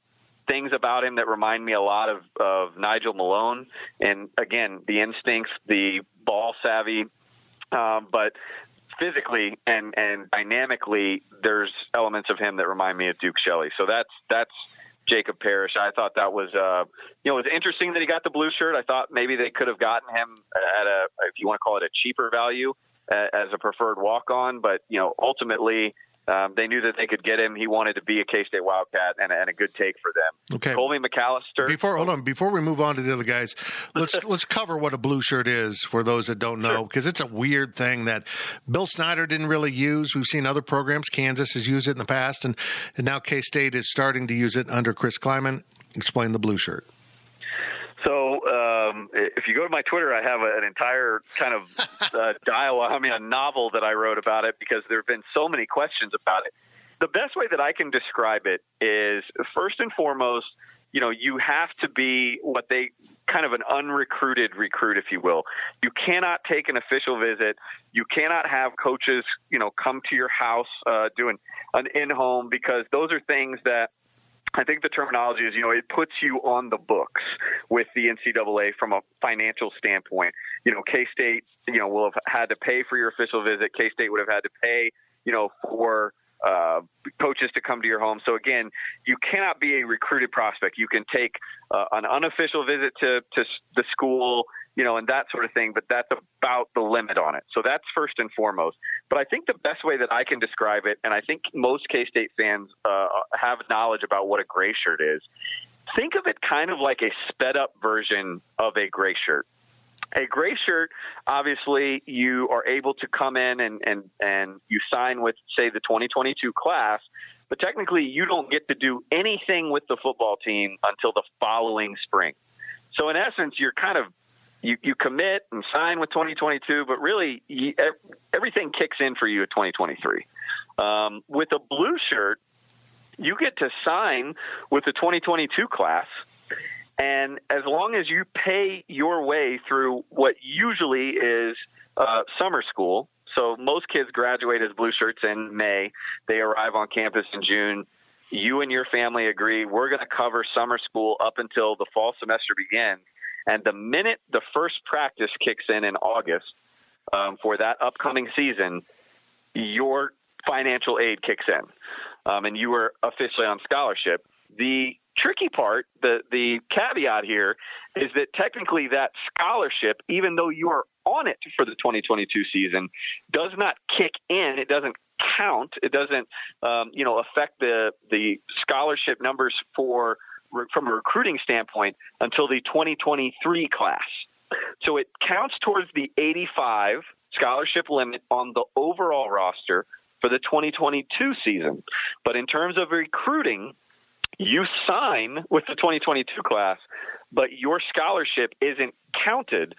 D: things about him that remind me a lot of, of Nigel Malone. And again, the instincts, the ball savvy, um, but physically and, and dynamically, there's elements of him that remind me of Duke Shelley. So that's, that's, Jacob Parrish. I thought that was, uh, you know, it was interesting that he got the blue shirt. I thought maybe they could have gotten him at a, if you want to call it a cheaper value, uh, as a preferred walk on. But you know, ultimately, um, they knew that they could get him. He wanted to be a K State Wildcat and, and, a good take for them.
C: Okay,
D: Colby McAllister.
C: Before hold on, before we move on to the other guys, let's [LAUGHS] let's cover what a blue shirt is for those that don't know, because it's a weird thing that Bill Snyder didn't really use. We've seen other programs. Kansas has used it in the past, and, and now K State is starting to use it under Chris Klieman. Explain the blue shirt.
D: You go to my Twitter, I have an entire kind of uh, [LAUGHS] dialogue, I mean, a novel that I wrote about it because there have been so many questions about it. The best way that I can describe it is first and foremost, you know, you have to be what they kind of an unrecruited recruit, if you will. You cannot take an official visit. You cannot have coaches, you know, come to your house uh, doing an in home because those are things that I think the terminology is, you know, it puts you on the books with the NCAA from a financial standpoint. You know, K State, you know, will have had to pay for your official visit. K State would have had to pay, you know, for uh, coaches to come to your home. So again, you cannot be a recruited prospect. You can take uh, an unofficial visit to to the school you know, and that sort of thing. But that's about the limit on it. So that's first and foremost. But I think the best way that I can describe it, and I think most K State fans uh, have knowledge about what a gray shirt is. Think of it kind of like a sped up version of a gray shirt. A gray shirt, obviously, you are able to come in and, and, and you sign with, say, the 2022 class, but technically you don't get to do anything with the football team until the following spring. So, in essence, you're kind of you, you commit and sign with 2022, but really you, everything kicks in for you at 2023. Um, with a blue shirt, you get to sign with the 2022 class. And as long as you pay your way through what usually is uh, summer school, so most kids graduate as blue shirts in May, they arrive on campus in June. You and your family agree we're going to cover summer school up until the fall semester begins and the minute the first practice kicks in in August um, for that upcoming season, your financial aid kicks in, um, and you are officially on scholarship. The tricky part, the the caveat here, is that technically that scholarship, even though you are on it for the 2022 season, does not kick in. It doesn't count. It doesn't, um, you know, affect the the scholarship numbers for from a recruiting standpoint until the 2023 class. So it counts towards the 85 scholarship limit on the overall roster for the 2022 season. But in terms of recruiting, you sign with the 2022 class, but your scholarship isn't counted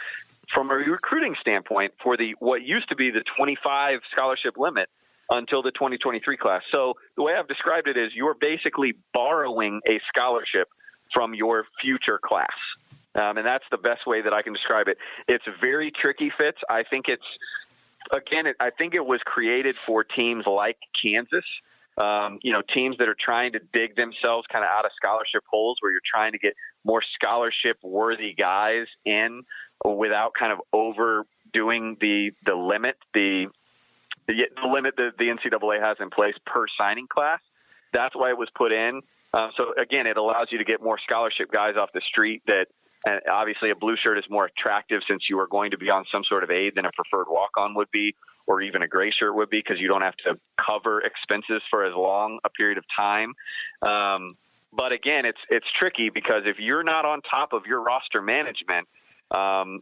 D: from a recruiting standpoint for the what used to be the 25 scholarship limit until the 2023 class. So the way I've described it is you're basically borrowing a scholarship from your future class. Um, and that's the best way that I can describe it. It's very tricky, Fitz. I think it's again. It, I think it was created for teams like Kansas. Um, you know, teams that are trying to dig themselves kind of out of scholarship holes, where you're trying to get more scholarship-worthy guys in without kind of overdoing the the limit, the the, limit that the NCAA has in place per signing class. That's why it was put in. Uh, so again, it allows you to get more scholarship guys off the street that and obviously, a blue shirt is more attractive since you are going to be on some sort of aid than a preferred walk on would be, or even a gray shirt would be, because you don't have to cover expenses for as long a period of time. Um, but again, it's it's tricky because if you're not on top of your roster management, um,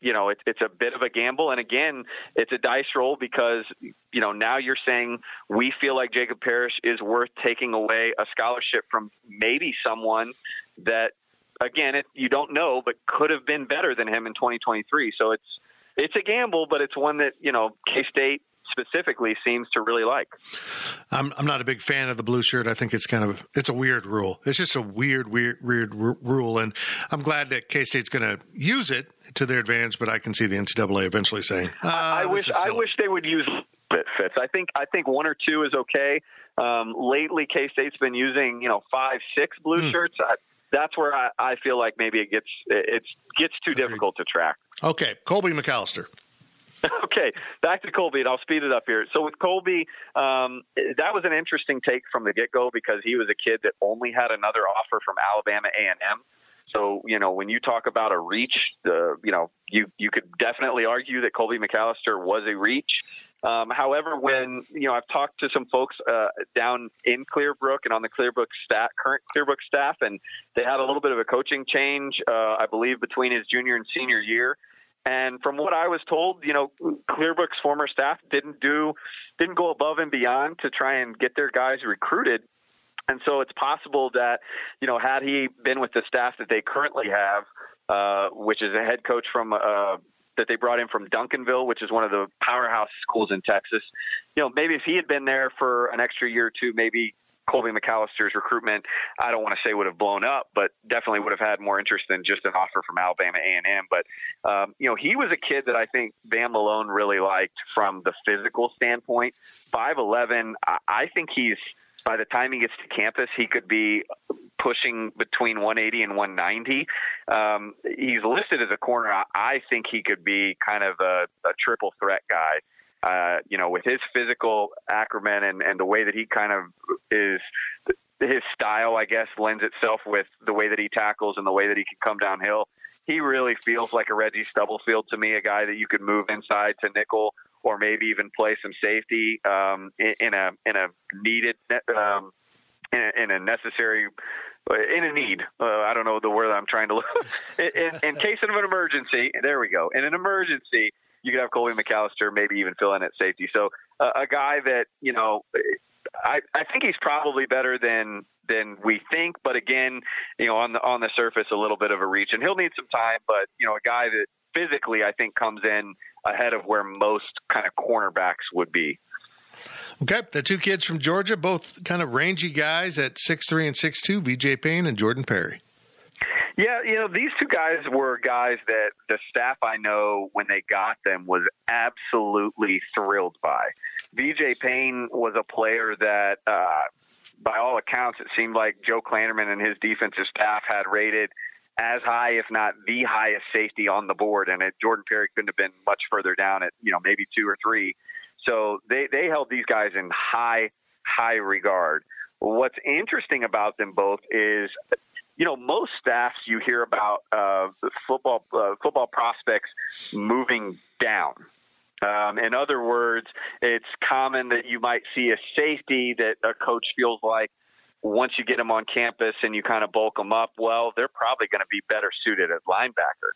D: you know it, it's a bit of a gamble. And again, it's a dice roll because you know now you're saying we feel like Jacob Parrish is worth taking away a scholarship from maybe someone that again, it, you don't know, but could have been better than him in 2023. So it's it's a gamble, but it's one that you know K State specifically seems to really like.
C: I'm I'm not a big fan of the blue shirt. I think it's kind of it's a weird rule. It's just a weird weird weird r- rule, and I'm glad that K State's going to use it to their advantage. But I can see the NCAA eventually saying,
D: ah, "I wish I wish they would use it." Fitz. I think I think one or two is okay. Um, lately, K State's been using you know five six blue mm. shirts. I, that's where I, I feel like maybe it gets it gets too Agreed. difficult to track.
C: Okay, Colby McAllister. [LAUGHS]
D: okay, back to Colby, and I'll speed it up here. So with Colby, um, that was an interesting take from the get go because he was a kid that only had another offer from Alabama A and M. So you know when you talk about a reach, uh, you know you you could definitely argue that Colby McAllister was a reach. Um, however, when you know I've talked to some folks uh, down in Clearbrook and on the Clearbrook staff, current Clearbrook staff, and they had a little bit of a coaching change, uh, I believe, between his junior and senior year. And from what I was told, you know, Clearbrook's former staff didn't do, didn't go above and beyond to try and get their guys recruited. And so it's possible that, you know, had he been with the staff that they currently have, uh, which is a head coach from uh, that they brought in from Duncanville, which is one of the powerhouse schools in Texas. You know, maybe if he had been there for an extra year or two, maybe Colby McAllister's recruitment, I don't want to say would have blown up, but definitely would have had more interest than just an offer from Alabama A&M. But um, you know, he was a kid that I think Van Malone really liked from the physical standpoint. Five eleven, I think he's by the time he gets to campus, he could be pushing between 180 and 190. Um, he's listed as a corner. I think he could be kind of a, a triple threat guy. Uh, you know, with his physical acumen and, and the way that he kind of is, his style, I guess, lends itself with the way that he tackles and the way that he can come downhill. He really feels like a Reggie Stubblefield to me, a guy that you could move inside to nickel or maybe even play some safety um, in, in a in a needed um, in, a, in a necessary in a need. Uh, I don't know the word I'm trying to look. [LAUGHS] in, in, case of an emergency, there we go. In an emergency, you could have Colby McAllister maybe even fill in at safety. So uh, a guy that you know, I I think he's probably better than than we think. But again, you know, on the on the surface, a little bit of a reach, and he'll need some time. But you know, a guy that physically I think comes in ahead of where most kind of cornerbacks would be.
C: Okay, the two kids from Georgia, both kind of rangy guys at six three and six two, VJ Payne and Jordan Perry.
D: Yeah, you know, these two guys were guys that the staff I know when they got them was absolutely thrilled by. VJ Payne was a player that, uh, by all accounts, it seemed like Joe Klanderman and his defensive staff had rated as high, if not the highest safety on the board. And it, Jordan Perry couldn't have been much further down at, you know, maybe two or three. So they, they held these guys in high, high regard. what's interesting about them both is you know, most staffs you hear about uh, football uh, football prospects moving down. Um, in other words, it's common that you might see a safety that a coach feels like once you get them on campus and you kind of bulk them up, well, they're probably going to be better suited at linebacker.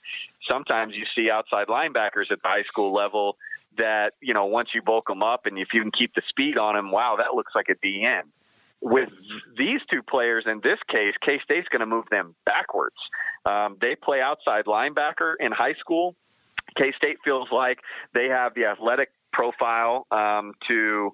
D: Sometimes you see outside linebackers at the high school level that, you know, once you bulk them up and if you can keep the speed on them, wow, that looks like a DN with these two players in this case, K State's going to move them backwards. Um, they play outside linebacker in high school. K State feels like they have the athletic profile um, to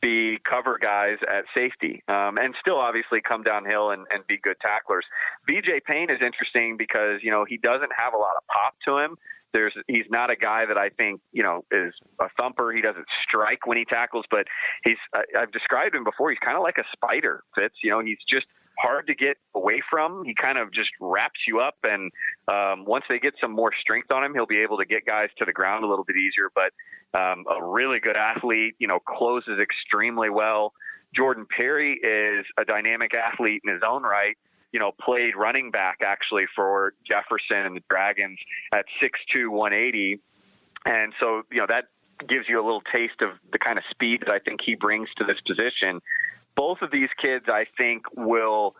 D: be cover guys at safety um, and still obviously come downhill and, and be good tacklers. VJ Payne is interesting because, you know, he doesn't have a lot of pop to him. There's he's not a guy that I think you know is a thumper. He doesn't strike when he tackles, but he's I, I've described him before. He's kind of like a spider. Fitz, you know, he's just hard to get away from. He kind of just wraps you up, and um, once they get some more strength on him, he'll be able to get guys to the ground a little bit easier. But um, a really good athlete, you know, closes extremely well. Jordan Perry is a dynamic athlete in his own right you know, played running back actually for Jefferson and the Dragons at 6'2", 180. And so, you know, that gives you a little taste of the kind of speed that I think he brings to this position. Both of these kids, I think, will,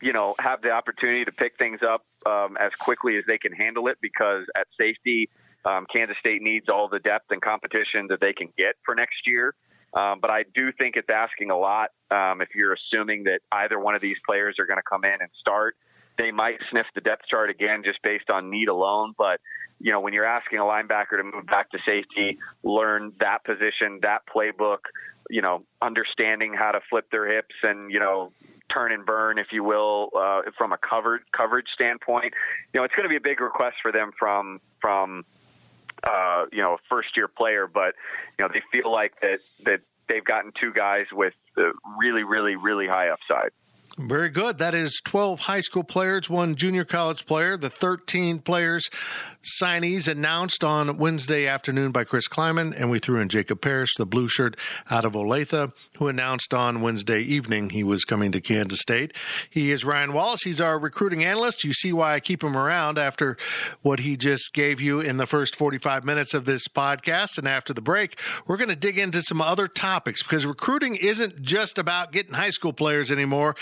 D: you know, have the opportunity to pick things up um, as quickly as they can handle it because at safety, um, Kansas State needs all the depth and competition that they can get for next year. Um, but I do think it's asking a lot um, if you're assuming that either one of these players are going to come in and start. They might sniff the depth chart again just based on need alone. But, you know, when you're asking a linebacker to move back to safety, learn that position, that playbook, you know, understanding how to flip their hips and, you know, turn and burn, if you will, uh, from a covered coverage standpoint. You know, it's going to be a big request for them from from uh, you know, a first year player, but you know, they feel like that that they've gotten two guys with really, really, really high upside.
C: Very good. That is 12 high school players, one junior college player, the 13 players signees announced on Wednesday afternoon by Chris Klieman, and we threw in Jacob Parrish, the blue shirt out of Olathe, who announced on Wednesday evening he was coming to Kansas State. He is Ryan Wallace. He's our recruiting analyst. You see why I keep him around after what he just gave you in the first 45 minutes of this podcast. And after the break, we're going to dig into some other topics because recruiting isn't just about getting high school players anymore.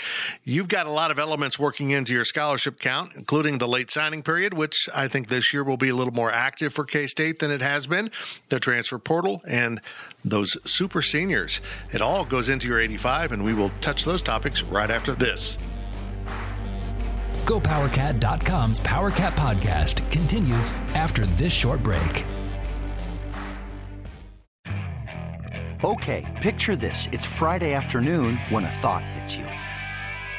C: You've got a lot of elements working into your scholarship count, including the late signing period, which I think this year will be a little more active for K State than it has been, the transfer portal, and those super seniors. It all goes into your 85, and we will touch those topics right after this.
B: GoPowerCat.com's PowerCat podcast continues after this short break.
E: Okay, picture this. It's Friday afternoon when a thought hits you.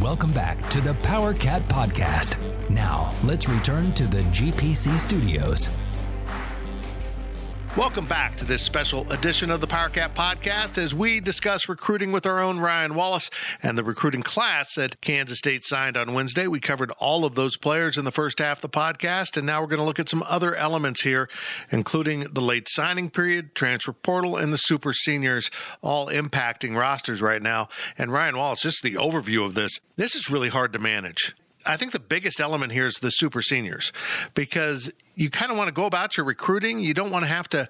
B: Welcome back to the Power Cat Podcast. Now, let's return to the GPC studios.
C: Welcome back to this special edition of the PowerCat podcast as we discuss recruiting with our own Ryan Wallace and the recruiting class that Kansas State signed on Wednesday. We covered all of those players in the first half of the podcast, and now we're going to look at some other elements here, including the late signing period, transfer portal, and the super seniors, all impacting rosters right now. And Ryan Wallace, just the overview of this, this is really hard to manage. I think the biggest element here is the super seniors because you kind of want to go about your recruiting. You don't want to have to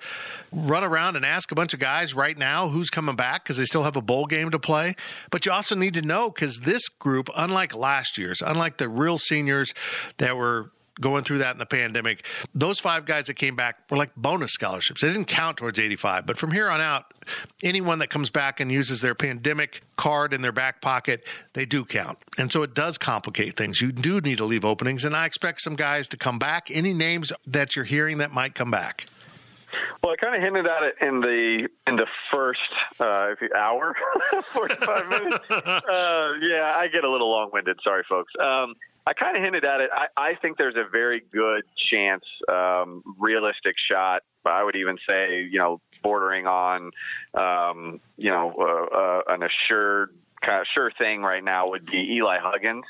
C: run around and ask a bunch of guys right now who's coming back because they still have a bowl game to play. But you also need to know because this group, unlike last year's, unlike the real seniors that were going through that in the pandemic, those five guys that came back were like bonus scholarships. They didn't count towards 85. But from here on out, anyone that comes back and uses their pandemic card in their back pocket, they do count. And so it does complicate things. You do need to leave openings. And I expect some guys to come back. Any names that you're hearing that might come back?
D: Well, I kind of hinted at it in the in the first uh, hour, [LAUGHS] forty five minutes. [LAUGHS] Uh, yeah, I get a little long winded. Sorry, folks. Um, I kind of hinted at it. I, I think there's a very good chance, um, realistic shot. But I would even say, you know, bordering on, um, you know, uh, uh, an assured kind of sure thing right now would be Eli Huggins.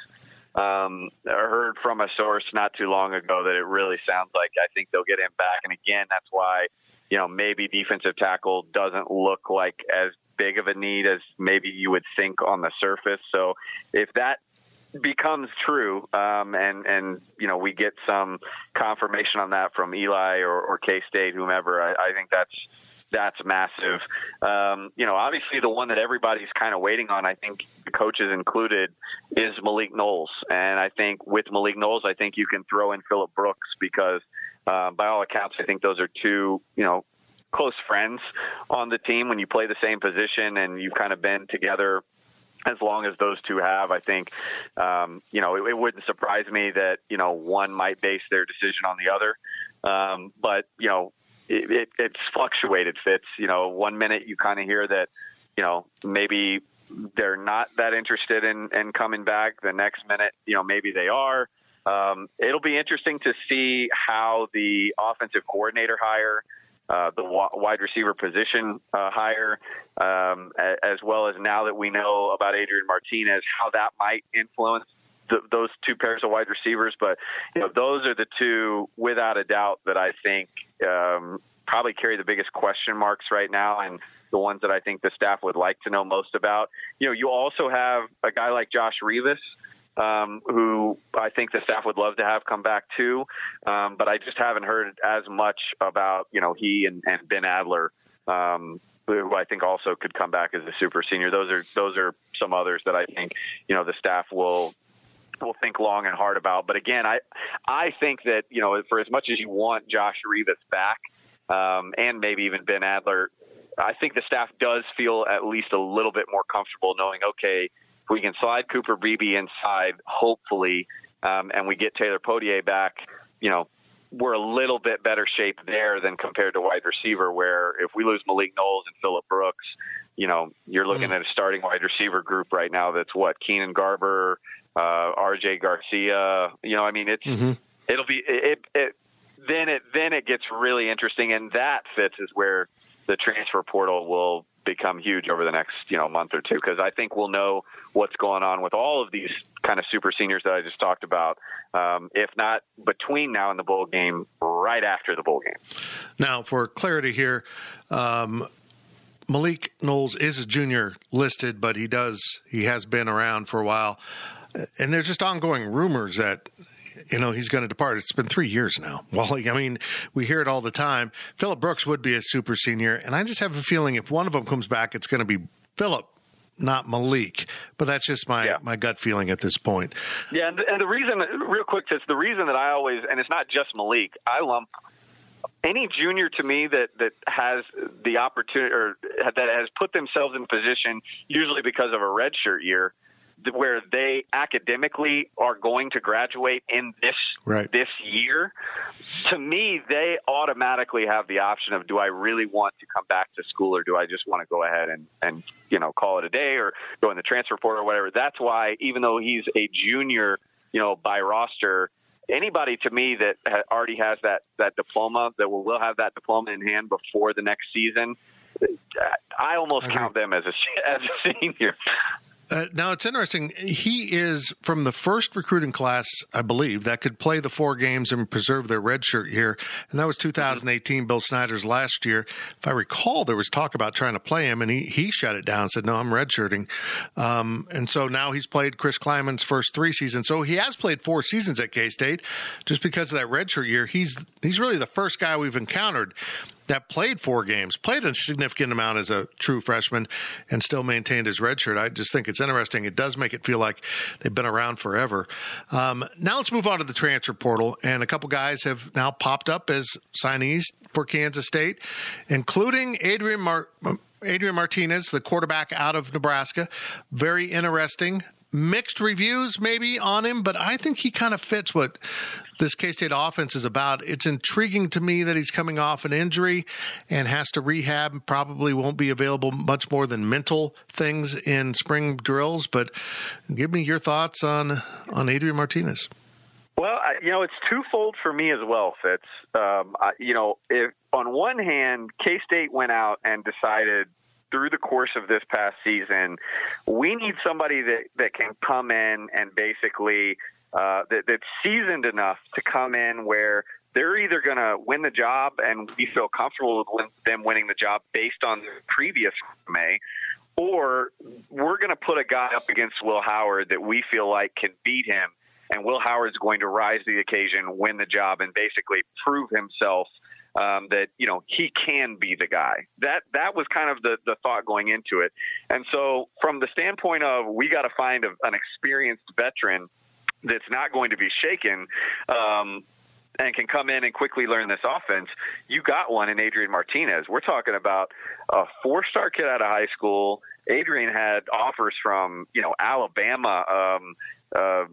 D: Um, I heard from a source not too long ago that it really sounds like I think they'll get him back. And again, that's why, you know, maybe defensive tackle doesn't look like as big of a need as maybe you would think on the surface. So if that becomes true, um, and and you know we get some confirmation on that from Eli or, or K State, whomever. I, I think that's that's massive. Um, you know, obviously the one that everybody's kind of waiting on, I think the coaches included, is Malik Knowles. And I think with Malik Knowles, I think you can throw in Phillip Brooks because, uh, by all accounts, I think those are two, you know, close friends on the team when you play the same position and you've kind of been together as long as those two have, I think, um, you know, it, it, wouldn't surprise me that, you know, one might base their decision on the other. Um, but, you know, it, it, it's fluctuated, Fitz. You know, one minute you kind of hear that, you know, maybe they're not that interested in, in coming back. The next minute, you know, maybe they are. Um, it'll be interesting to see how the offensive coordinator hire – uh, the wide receiver position uh, higher, um, as well as now that we know about Adrian Martinez, how that might influence those two pairs of wide receivers. But you know, those are the two, without a doubt, that I think um, probably carry the biggest question marks right now, and the ones that I think the staff would like to know most about. You know, you also have a guy like Josh Rivas um, who I think the staff would love to have come back too. Um, but I just haven't heard as much about you know he and, and Ben Adler. Um, who I think also could come back as a super senior. Those are those are some others that I think you know the staff will will think long and hard about. But again, I I think that you know for as much as you want Josh Rivas back, um, and maybe even Ben Adler, I think the staff does feel at least a little bit more comfortable knowing okay we can slide Cooper Beebe inside, hopefully, um, and we get Taylor Poitier back, you know, we're a little bit better shape there than compared to wide receiver, where if we lose Malik Knowles and Phillip Brooks, you know, you're looking mm. at a starting wide receiver group right now that's what Keenan Garber, uh, R.J. Garcia. You know, I mean, it's mm-hmm. it'll be it, it. Then it then it gets really interesting, and that Fitz is where the transfer portal will become huge over the next you know month or two because I think we'll know what's going on with all of these kind of super seniors that I just talked about. Um, if not between now and the bowl game, right after the bowl game.
C: Now, for clarity here. Um, Malik Knowles is a junior listed, but he does he has been around for a while, and there's just ongoing rumors that you know, he's going to depart. It's been three years now. [LAUGHS] Well, I mean, we hear it all the time. Phillip Brooks would be a super senior, and I just have a feeling if one of them comes back, it's going to be Phillip not Malik. But that's just my yeah. my gut feeling at this point.
D: Yeah, and the, and the reason, real quick, it's the reason that I always, and it's not just Malik. I lump any junior to me that that has the opportunity or that has put themselves in position, usually because of a redshirt year, where they academically are going to graduate in this right. this year, to me they automatically have the option of do I really want to come back to school or do I just want to go ahead and and you know call it a day or go in the transfer portal or whatever. That's why even though he's a junior, you know, by roster, anybody to me that already has that that diploma that will, will have that diploma in hand before the next season, I almost count them as a [LAUGHS] as a senior.
C: Uh, now it's interesting. He is from the first recruiting class, I believe, that could play the four games and preserve their red shirt here, and that was 2018. Bill Snyder's last year. If I recall, there was talk about trying to play him, and he he shut it down. and Said no, I'm redshirting. Um, and so now he's played Chris Klieman's first three seasons. So he has played four seasons at K State. Just because of that redshirt year, he's he's really the first guy we've encountered that played four games, played a significant amount as a true freshman, and still maintained his red shirt. I just think it's interesting. It does make it feel like they've been around forever. Um, now let's move on to the transfer portal, and a couple guys have now popped up as signees for Kansas State, including Adrian Mar- Adrian Martinez, the quarterback out of Nebraska. Very interesting mixed reviews maybe on him, but I think he kind of fits what this K State offense is about. It's intriguing to me that he's coming off an injury and has to rehab. Probably won't be available much more than mental things in spring drills. But give me your thoughts on on Adrian Martinez.
D: Well, I, you know, it's twofold for me as well, Fitz. Um, I, you know, if on one hand, K State went out and decided through the course of this past season, we need somebody that, that can come in and basically uh, that, that's seasoned enough to come in where they're either going to win the job and we feel comfortable with them winning the job based on the previous May, or we're going to put a guy up against Will Howard that we feel like can beat him, and Will Howard's going to rise to the occasion, win the job, and basically prove himself um, that you know he can be the guy. That that was kind of the the thought going into it. And so, from the standpoint of we got to find a, an experienced veteran that's not going to be shaken. Um, and can come in and quickly learn this offense. You got one in Adrian Martinez. We're talking about a four-star kid out of high school. Adrian had offers from you know Alabama, um, uh,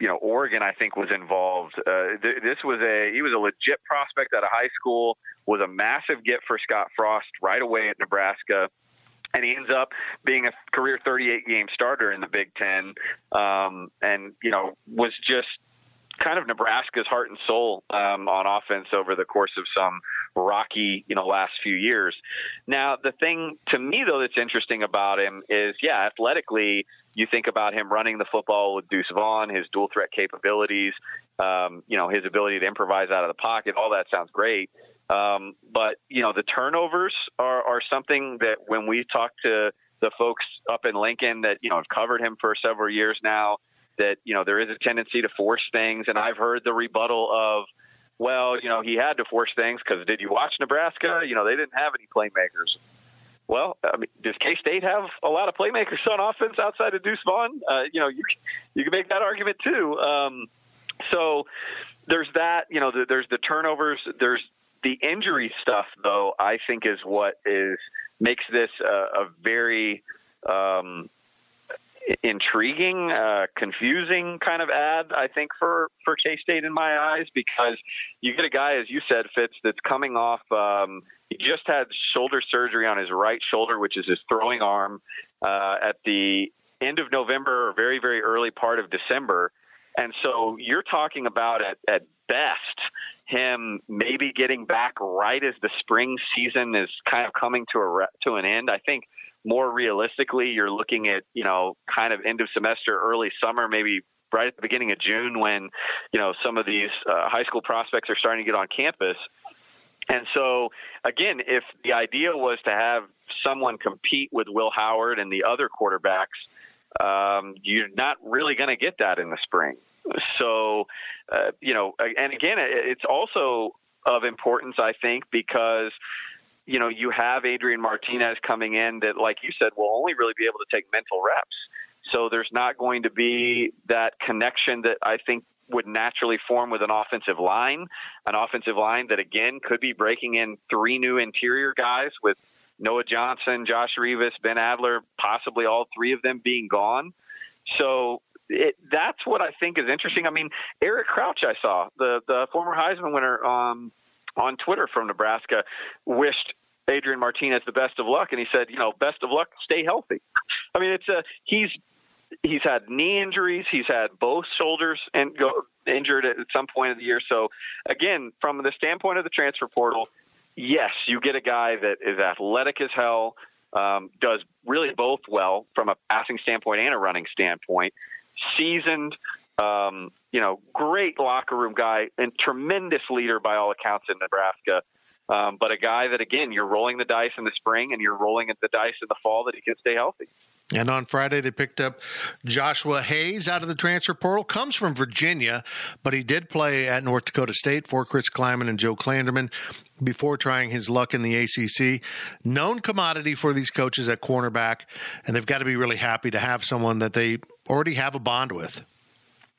D: you know Oregon. I think was involved. Uh, th- this was a he was a legit prospect out of high school. Was a massive get for Scott Frost right away at Nebraska and he ends up being a career 38 game starter in the Big Ten, um, and you know was just kind of Nebraska's heart and soul um, on offense over the course of some rocky, you know, last few years. Now, the thing to me though that's interesting about him is, yeah, athletically, you think about him running the football with Deuce Vaughn, his dual threat capabilities, um, you know, his ability to improvise out of the pocket, all that sounds great. Um, but you know, the turnovers are, are something that when we talk to the folks up in Lincoln that you know have covered him for several years now, that you know there is a tendency to force things, and I've heard the rebuttal of, well, you know, he had to force things because did you watch Nebraska? You know, they didn't have any playmakers. Well, I mean, does K State have a lot of playmakers on offense outside of Deuce Vaughn? Uh, you know, you you can make that argument too. Um, so there's that. You know, the, there's the turnovers. There's the injury stuff, though, I think is what is makes this a, a very um, intriguing, uh, confusing kind of ad. I think for for K State in my eyes because you get a guy, as you said, Fitz, that's coming off. Um, he just had shoulder surgery on his right shoulder, which is his throwing arm, uh, at the end of November or very very early part of December. And so you're talking about at, at best him maybe getting back right as the spring season is kind of coming to a to an end. I think more realistically, you're looking at you know kind of end of semester, early summer, maybe right at the beginning of June when you know some of these uh, high school prospects are starting to get on campus. And so, again, if the idea was to have someone compete with Will Howard and the other quarterbacks, um, you're not really going to get that in the spring. So, uh, you know, and again, it's also of importance, I think, because you know you have Adrian Martinez coming in that, like you said, will only really be able to take mental reps. So there's not going to be that connection that I think would naturally form with an offensive line, an offensive line that again could be breaking in three new interior guys with Noah Johnson, Josh Rivas, Ben Adler, possibly all three of them being gone. So it, that's what I think is interesting. I mean, Eric Crouch, I saw the the former Heisman winner um, on Twitter from Nebraska, wished Adrian Martinez the best of luck, and he said, you know, best of luck, stay healthy. I mean, it's a he's he's had knee injuries, he's had both shoulders and go injured at some point of the year. So again, from the standpoint of the transfer portal, yes, you get a guy that is athletic as hell um, does really both well from a passing standpoint and a running standpoint. Seasoned, um, you know, great locker room guy and tremendous leader by all accounts in Nebraska. Um, but a guy that, again, you're rolling the dice in the spring and you're rolling the dice in the fall that he can stay healthy.
C: And on Friday, they picked up Joshua Hayes out of the transfer portal. Comes from Virginia, but he did play at North Dakota State for Chris Klieman and Joe Klanderman before trying his luck in the ACC. Known commodity for these coaches at cornerback, and they've got to be really happy to have someone that they already have a bond with.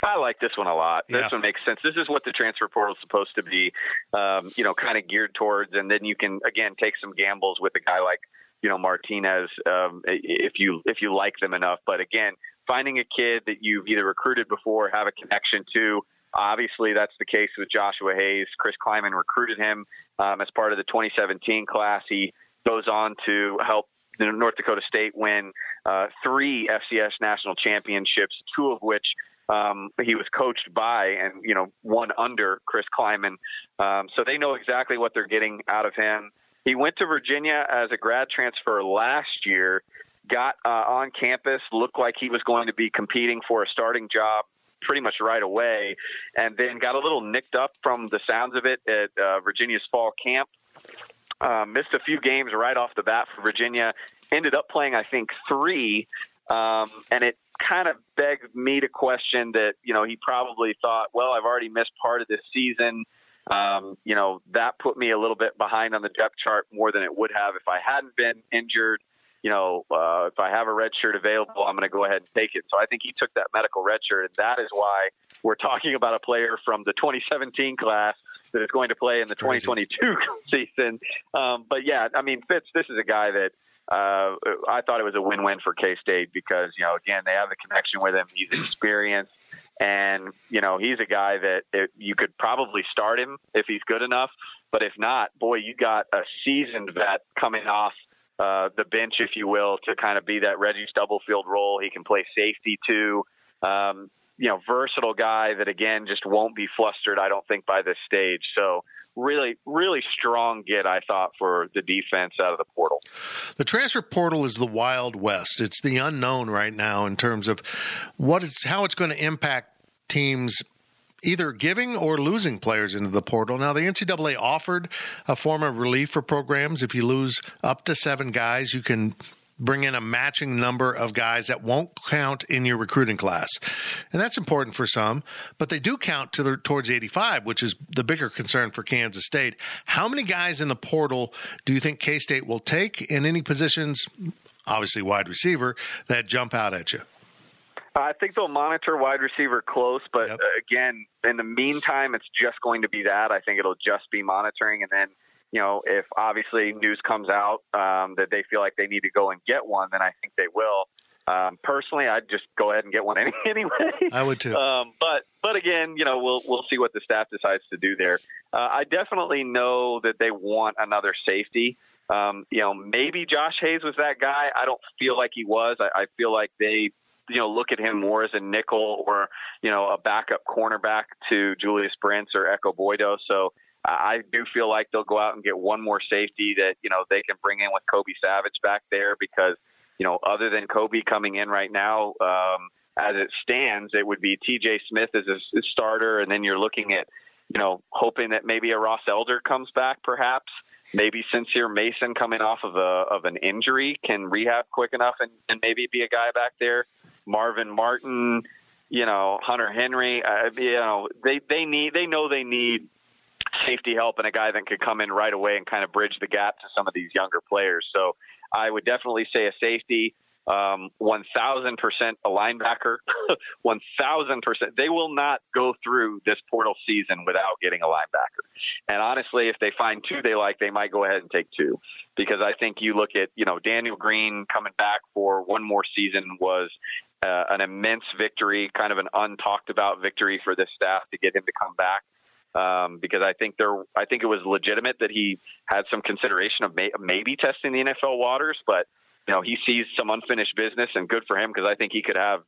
D: I like this one a lot. This
C: Yeah.
D: one makes sense. This is what the transfer portal is supposed to be, um, you know, kind of geared towards. And then you can again take some gambles with a guy like you know Martinez um, if you if you like them enough. But again, finding a kid that you've either recruited before, have a connection to. Obviously, that's the case with Joshua Hayes. Chris Klieman recruited him um, as part of the 2017 class. He goes on to help North Dakota State win uh, three FCS national championships, two of which um, he was coached by and you know one under Chris Klieman. Um, so they know exactly what they're getting out of him. He went to Virginia as a grad transfer last year. Got uh, on campus, looked like he was going to be competing for a starting job pretty much right away, and then got a little nicked up from the sounds of it at uh, Virginia's fall camp. Uh, missed a few games right off the bat for Virginia. Ended up playing, I think, three, um, and it kind of begged me to question that. You know, he probably thought, well, I've already missed part of this season. Um, you know, that put me a little bit behind on the depth chart more than it would have if I hadn't been injured. You know, uh, if I have a red shirt available, I'm going to go ahead and take it. So I think he took that medical red shirt, and that is why we're talking about a player from the 2017 class that is going to play in the
C: Crazy.
D: 2022 [LAUGHS] season. Um, but yeah, I mean, Fitz, this is a guy that uh, I thought it was a win-win for K State because you know, again, they have the connection with him. He's experienced, and you know, he's a guy that it, you could probably start him if he's good enough. But if not, boy, you got a seasoned vet coming off uh, the bench, if you will, to kind of be that Reggie Stubblefield role. He can play safety too. Um, you know, versatile guy that again just won't be flustered. I don't think by this stage. So really, really strong get. I thought for the defense out of the portal.
C: The transfer portal is the wild west. It's the unknown right now in terms of what is how it's going to impact teams either giving or losing players into the portal. Now, the NCAA offered a form of relief for programs. If you lose up to seven guys, you can bring in a matching number of guys that won't count in your recruiting class. And that's important for some, but they do count to the, towards 85, which is the bigger concern for Kansas State. How many guys in the portal do you think K State will take in any positions, obviously wide receiver, that jump out at you?
D: I think they'll monitor wide receiver close, but
C: Yep.
D: uh, again, in the meantime, it's just going to be that. I think it'll just be monitoring, and then you know, if obviously news comes out um, that they feel like they need to go and get one, then I think they will. Um, personally, I'd just go ahead and get one [LAUGHS] any, anyway.
C: I would too.
D: Um, but but again, you know, we'll we'll see what the staff decides to do there. Uh, I definitely know that they want another safety. Um, you know, maybe Josh Hayes was that guy. I don't feel like he was. I, I feel like they, you know, look at him more as a nickel or you know a backup cornerback to Julius Brents or Ekow Boye-Doe. So I do feel like they'll go out and get one more safety that you know they can bring in with Kobe Savage back there because you know other than Kobe coming in right now, um, as it stands, it would be T.J. Smith as a starter, and then you're looking at you know hoping that maybe a Ross Elder comes back, perhaps. Maybe Sincere Mason coming off of a of an injury can rehab quick enough and, and maybe be a guy back there. Marvin Martin, you know Hunter Henry, uh, you know they they need they know they need safety help and a guy that could come in right away and kind of bridge the gap to some of these younger players. So I would definitely say a safety, um, 1,000% a linebacker, [LAUGHS] 1,000%. They will not go through this portal season without getting a linebacker. And honestly, if they find two they like, they might go ahead and take two because I think you look at, you know, Daniel Green coming back for one more season was uh, an immense victory, kind of an untalked about victory for this staff to get him to come back um, because I think there, I think it was legitimate that he had some consideration of may, maybe testing the NFL waters, but you know he sees some unfinished business, and good for him because I think he could have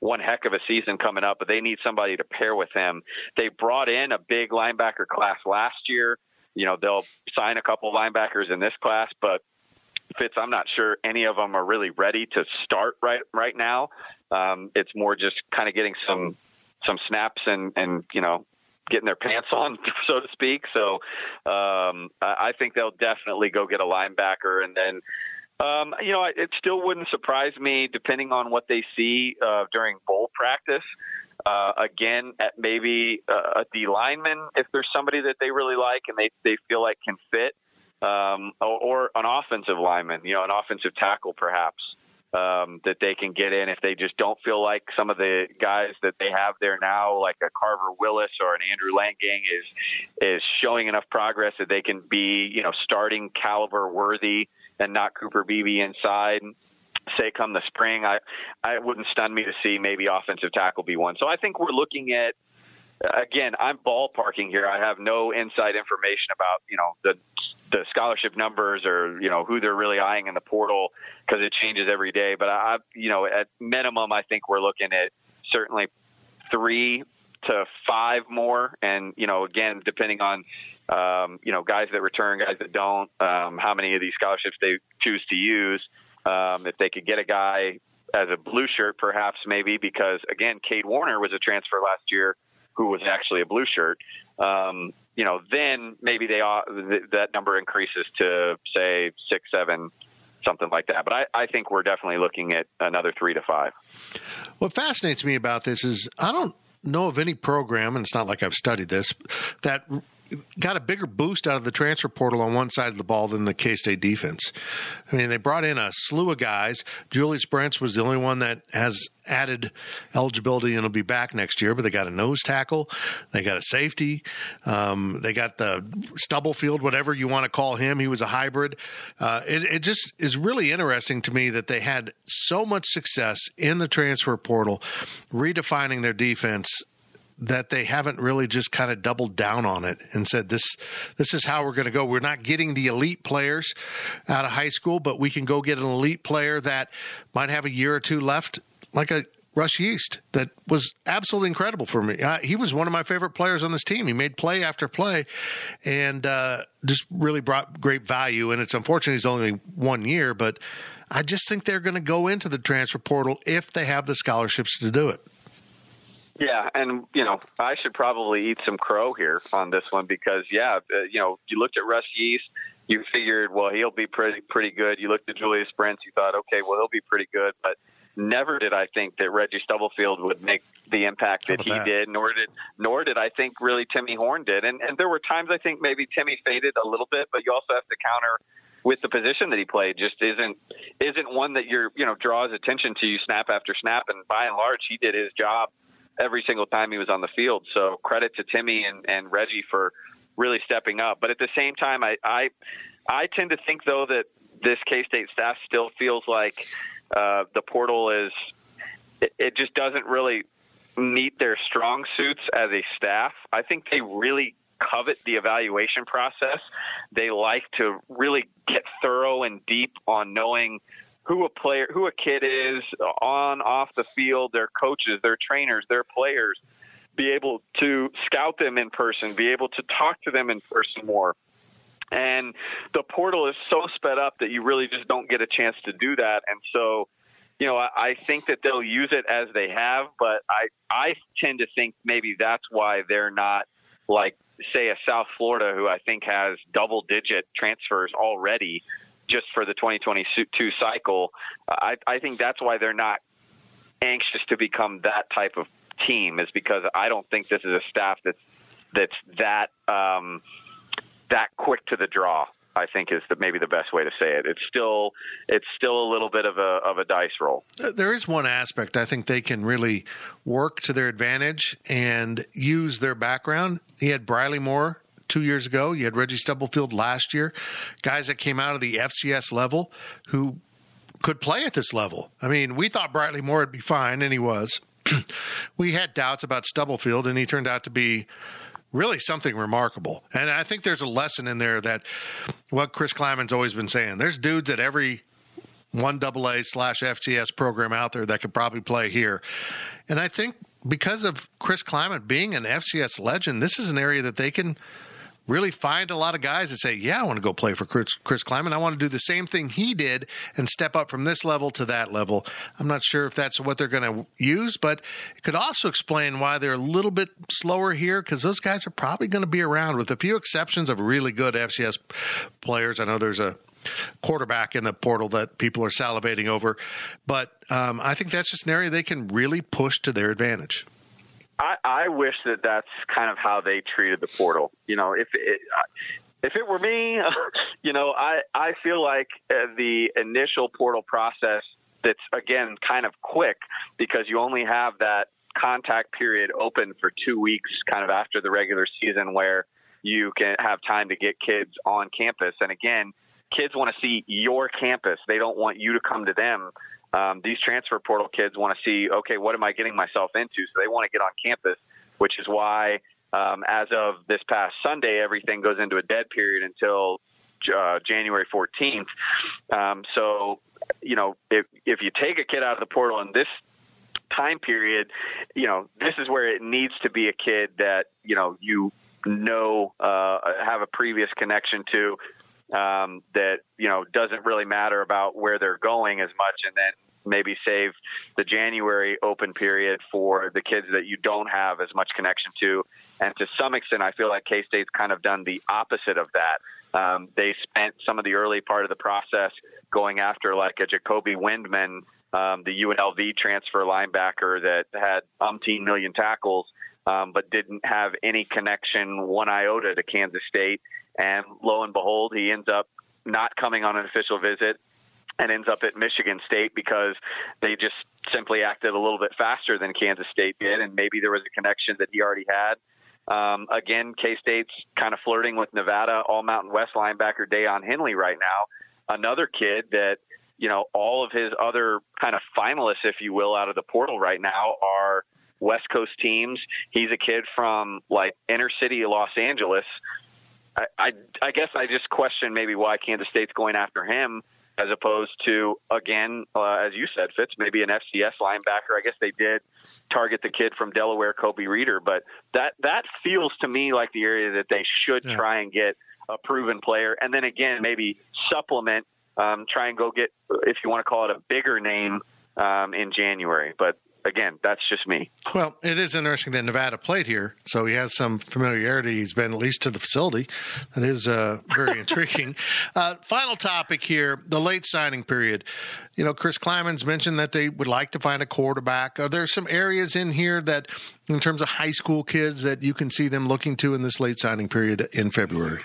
D: one heck of a season coming up. But they need somebody to pair with him. They brought in a big linebacker class last year. You know they'll sign a couple linebackers in this class, but Fitz, I'm not sure any of them are really ready to start right right now. Um, it's more just kind of getting some some snaps and and you know getting their [LAUGHS] pants on, so to speak. So um, I think they'll definitely go get a linebacker, and then um, you know it still wouldn't surprise me, depending on what they see uh, during bowl practice. Uh, again, at maybe a D lineman, if there's somebody that they really like and they, they feel like can fit, um, or, or an offensive lineman, you know, an offensive tackle perhaps um, that they can get in if they just don't feel like some of the guys that they have there now, like a Carver Willis or an Andrew Langang, is is showing enough progress that they can be, you know, starting caliber worthy and not Cooper Beebe inside. Say come the spring, I I wouldn't stun me to see maybe offensive tackle be one. So I think we're looking at again, I'm ballparking here. I have no inside information about you know the the scholarship numbers or you know who they're really eyeing in the portal because it changes every day. But I, you know, at minimum, I think we're looking at certainly three to five more, and you know, again, depending on um, you know guys that return, guys that don't, um, how many of these scholarships they choose to use. Um, if they could get a guy as a blue shirt, perhaps maybe because again, Cade Warner was a transfer last year who was actually a blue shirt. Um, you know, then maybe they that number increases to say six, seven, something like that. But I, I think we're definitely looking at another three to five.
C: What fascinates me about this is I don't know of any program, and it's not like I've studied this, that got a bigger boost out of the transfer portal on one side of the ball than the K State defense. I mean, they brought in a slew of guys. Julius Brents was the only one that has added eligibility and will be back next year, but they got a nose tackle, they got a safety, um, they got the Stubblefield, whatever you want to call him. He was a hybrid. Uh, it, it just is really interesting to me that they had so much success in the transfer portal, redefining their defense that they haven't really just kind of doubled down on it and said this this is how we're going to go. We're not getting the elite players out of high school, but we can go get an elite player that might have a year or two left, like a Russ Yeast that was absolutely incredible for me. He was one of my favorite players on this team. He made play after play and uh, just really brought great value. And it's unfortunate he's only one year, but I just think they're going to go into the transfer portal if they have the scholarships to do it.
D: Yeah, and you know, I should probably eat some crow here on this one because yeah, uh, you know, you looked at Russ Yeast, you figured, well, he'll be pretty pretty good. You looked at Julius Brents, you thought, okay, well, he'll be pretty good, but never did I think that Reggie Stubblefield would make the impact that he that? did, nor did nor did I think really Timmy Horne did. And and there were times I think maybe Timmy faded a little bit, but you also have to counter with the position that he played just isn't isn't one that you're you know draws attention to you snap after snap and by and large he did his job every single time he was on the field. So credit to Timmy and, and Reggie for really stepping up. But at the same time, I I, I tend to think though that this K State staff still feels like uh, the portal is it, it just doesn't really meet their strong suits as a staff. I think they really covet the evaluation process. They like to really get thorough and deep on knowing who a player, who a kid is on, off the field, their coaches, their trainers, their players, be able to scout them in person, be able to talk to them in person more. And the portal is so sped up that you really just don't get a chance to do that. And so, you know, I, I think that they'll use it as they have, but I I tend to think maybe that's why they're not like say a South Florida who I think has double digit transfers already just for the 2022 cycle. I, I think that's why they're not anxious to become that type of team is because I don't think this is a staff that's that's that um, that quick to the draw. I think is the, maybe the best way to say it. It's still it's still a little bit of a of a dice roll.
C: There is one aspect I think they can really work to their advantage and use their background. He had Briley Moore two years ago. You had Reggie Stubblefield last year, guys that came out of the FCS level who could play at this level. I mean, we thought Briley Moore would be fine, and he was. [CLEARS THROAT] we had doubts about Stubblefield, and he turned out to be really something remarkable. And I think there's a lesson in there that what Chris Klieman's always been saying. There's dudes at every one double A slash FCS program out there that could probably play here. And I think because of Chris Klieman being an FCS legend, this is an area that they can really find a lot of guys that say, "Yeah, I want to go play for Chris, Chris Klieman. I want to do the same thing he did and step up from this level to that level." I'm not sure if that's what they're going to use, but it could also explain why they're a little bit slower here because those guys are probably going to be around, with a few exceptions of really good FCS players. I know there's a quarterback in the portal that people are salivating over. But um, I think that's just an area they can really push to their advantage.
D: I, I wish that that's kind of how they treated the portal. You know, if it, if it were me, [LAUGHS] you know, I I feel like uh, the initial portal process that's again kind of quick because you only have that contact period open for two weeks, kind of after the regular season, where you can have time to get kids on campus. And again, kids want to see your campus. They don't want you to come to them. Um, these transfer portal kids want to see, okay, what am I getting myself into? So they want to get on campus, which is why, um, as of this past Sunday, everything goes into a dead period until uh, January 14th. Um, so, you know, if if you take a kid out of the portal in this time period, you know, this is where it needs to be a kid that you know you know uh, have a previous connection to um, that you know doesn't really matter about where they're going as much, and then maybe save the January open period for the kids that you don't have as much connection to. And to some extent, I feel like K State's kind of done the opposite of that. Um, they spent some of the early part of the process going after like a Jacoby Windmon, um, the UNLV transfer linebacker that had umpteen million tackles, um, but didn't have any connection one iota to Kansas State. And lo and behold, he ends up not coming on an official visit and ends up at Michigan State because they just simply acted a little bit faster than Kansas State did, and maybe there was a connection that he already had. Um, again, K State's kind of flirting with Nevada All Mountain West linebacker Daiyan Henley right now. Another kid that you know all of his other kind of finalists, if you will, out of the portal right now are West Coast teams. He's a kid from like inner city Los Angeles. I, I, I guess I just question maybe why Kansas State's going after him as opposed to again, uh, as you said, Fitz, maybe an FCS linebacker. I guess they did target the kid from Delaware, Kobe Reader, but that that feels to me like the area that they should yeah. try and get a proven player, and then again maybe supplement, um, try and go get if you want to call it a bigger name um, in January. But again, that's just me.
C: Well, it is interesting that Nevada played here, so he has some familiarity. He's been at least to the facility. That is uh, very [LAUGHS] intriguing. Uh, final topic here: the late signing period. You know, Chris Klieman's mentioned that they would like to find a quarterback. Are there some areas in here that, in terms of high school kids, that you can see them looking to in this late signing period in February?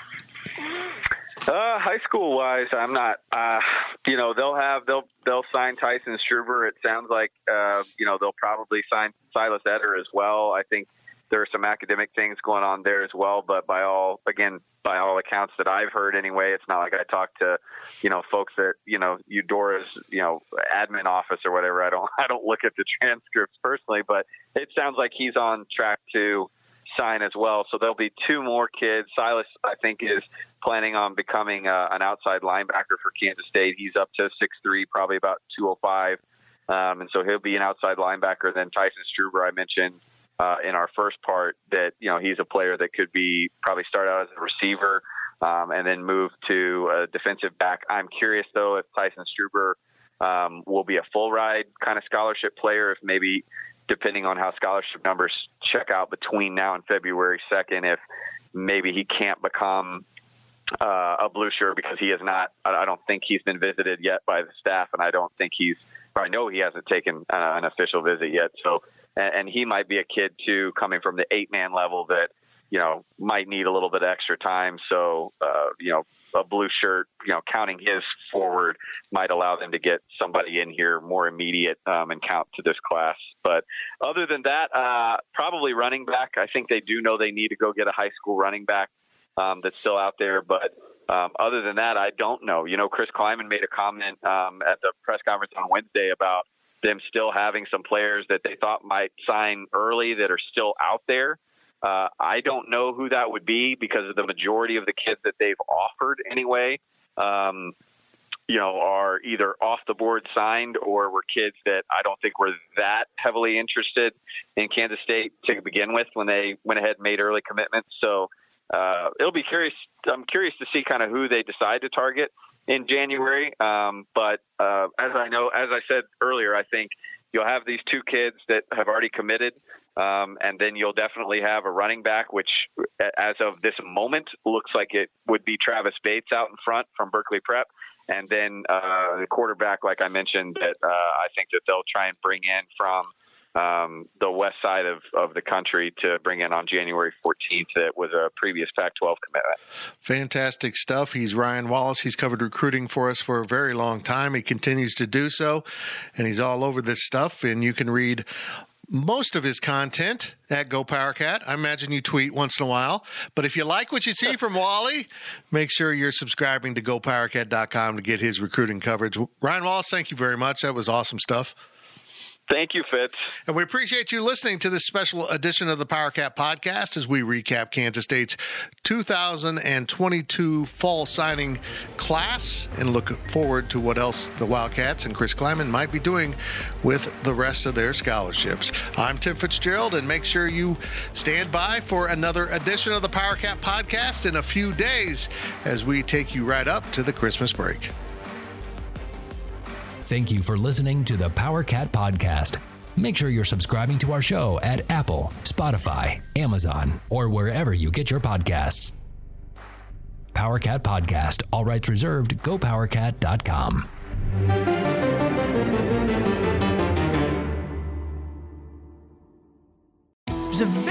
D: Uh, high school wise, I'm not. Uh, you know, they'll have they'll they'll sign Tyson Struber. It sounds like uh, you know they'll probably sign Silas Eder as well. I think there are some academic things going on there as well. But by all again, by all accounts that I've heard anyway, it's not like I talked to you know folks that you know Eudora's you know admin office or whatever. I don't [LAUGHS] I don't look at the [LAUGHS] transcripts personally, but it sounds like he's on track to sign as well. So there'll be two more kids. Silas, I think, is planning on becoming uh, an outside linebacker for Kansas State. He's up to six three, probably about 205. Um, and so he'll be an outside linebacker. Then Tyson Struber, I mentioned uh, in our first part, that you know he's a player that could be probably start out as a receiver um, and then move to a defensive back. I'm curious though if Tyson Struber um, will be a full ride kind of scholarship player, if maybe depending on how scholarship numbers check out between now and February 2nd, if maybe he can't become uh, a blue shirt because he has not. I don't think he's been visited yet by the staff, and I don't think he's. I know he hasn't taken uh, an official visit yet. So, and, and he might be a kid too, coming from the eight man level that you know might need a little bit extra time. So, uh, you know, a blue shirt, you know, counting his forward might allow them to get somebody in here more immediate um, and count to this class. But other than that, uh, probably running back. I think they do know they need to go get a high school running back um, that's still out there. But um, other than that, I don't know. You know, Chris Klieman made a comment um, at the press conference on Wednesday about them still having some players that they thought might sign early that are still out there. Uh, I don't know who that would be because of the majority of the kids that they've offered anyway. Um, you know, are either off the board signed or were kids that I don't think were that heavily interested in Kansas State to begin with when they went ahead and made early commitments. So uh, it'll be curious. I'm curious to see kind of who they decide to target in January. Um, but uh, as I know, as I said earlier, I think you'll have these two kids that have already committed. Um, and then you'll definitely have a running back, which, as of this moment, looks like it would be Travis Bates out in front from Berkeley Prep. And then uh, the quarterback, like I mentioned, that uh, I think that they'll try and bring in from um, the west side of, of the country to bring in on January 14th. That was a previous Pac 12 commitment.
C: Fantastic stuff. He's Ryan Wallace. He's covered recruiting for us for a very long time. He continues to do so, and he's all over this stuff. And you can read most of his content at Go Powercat. I imagine you tweet once in a while. But if you like what you see from Wally, make sure you're subscribing to GoPowercat.com to get his recruiting coverage. Ryan Wallace, thank you very much. That was awesome stuff.
D: Thank you, Fitz.
C: And we appreciate you listening to this special edition of the PowerCat podcast as we recap Kansas State's 2022 fall signing class and look forward to what else the Wildcats and Chris Klieman might be doing with the rest of their scholarships. I'm Tim Fitzgerald, and make sure you stand by for another edition of the PowerCat podcast in a few days as we take you right up to the Christmas break.
B: Thank you for listening to the Power Cat Podcast. Make sure you're subscribing to our show at Apple, Spotify, Amazon, or wherever you get your podcasts. Power Cat Podcast, all rights reserved, gopowercat.com.
F: was a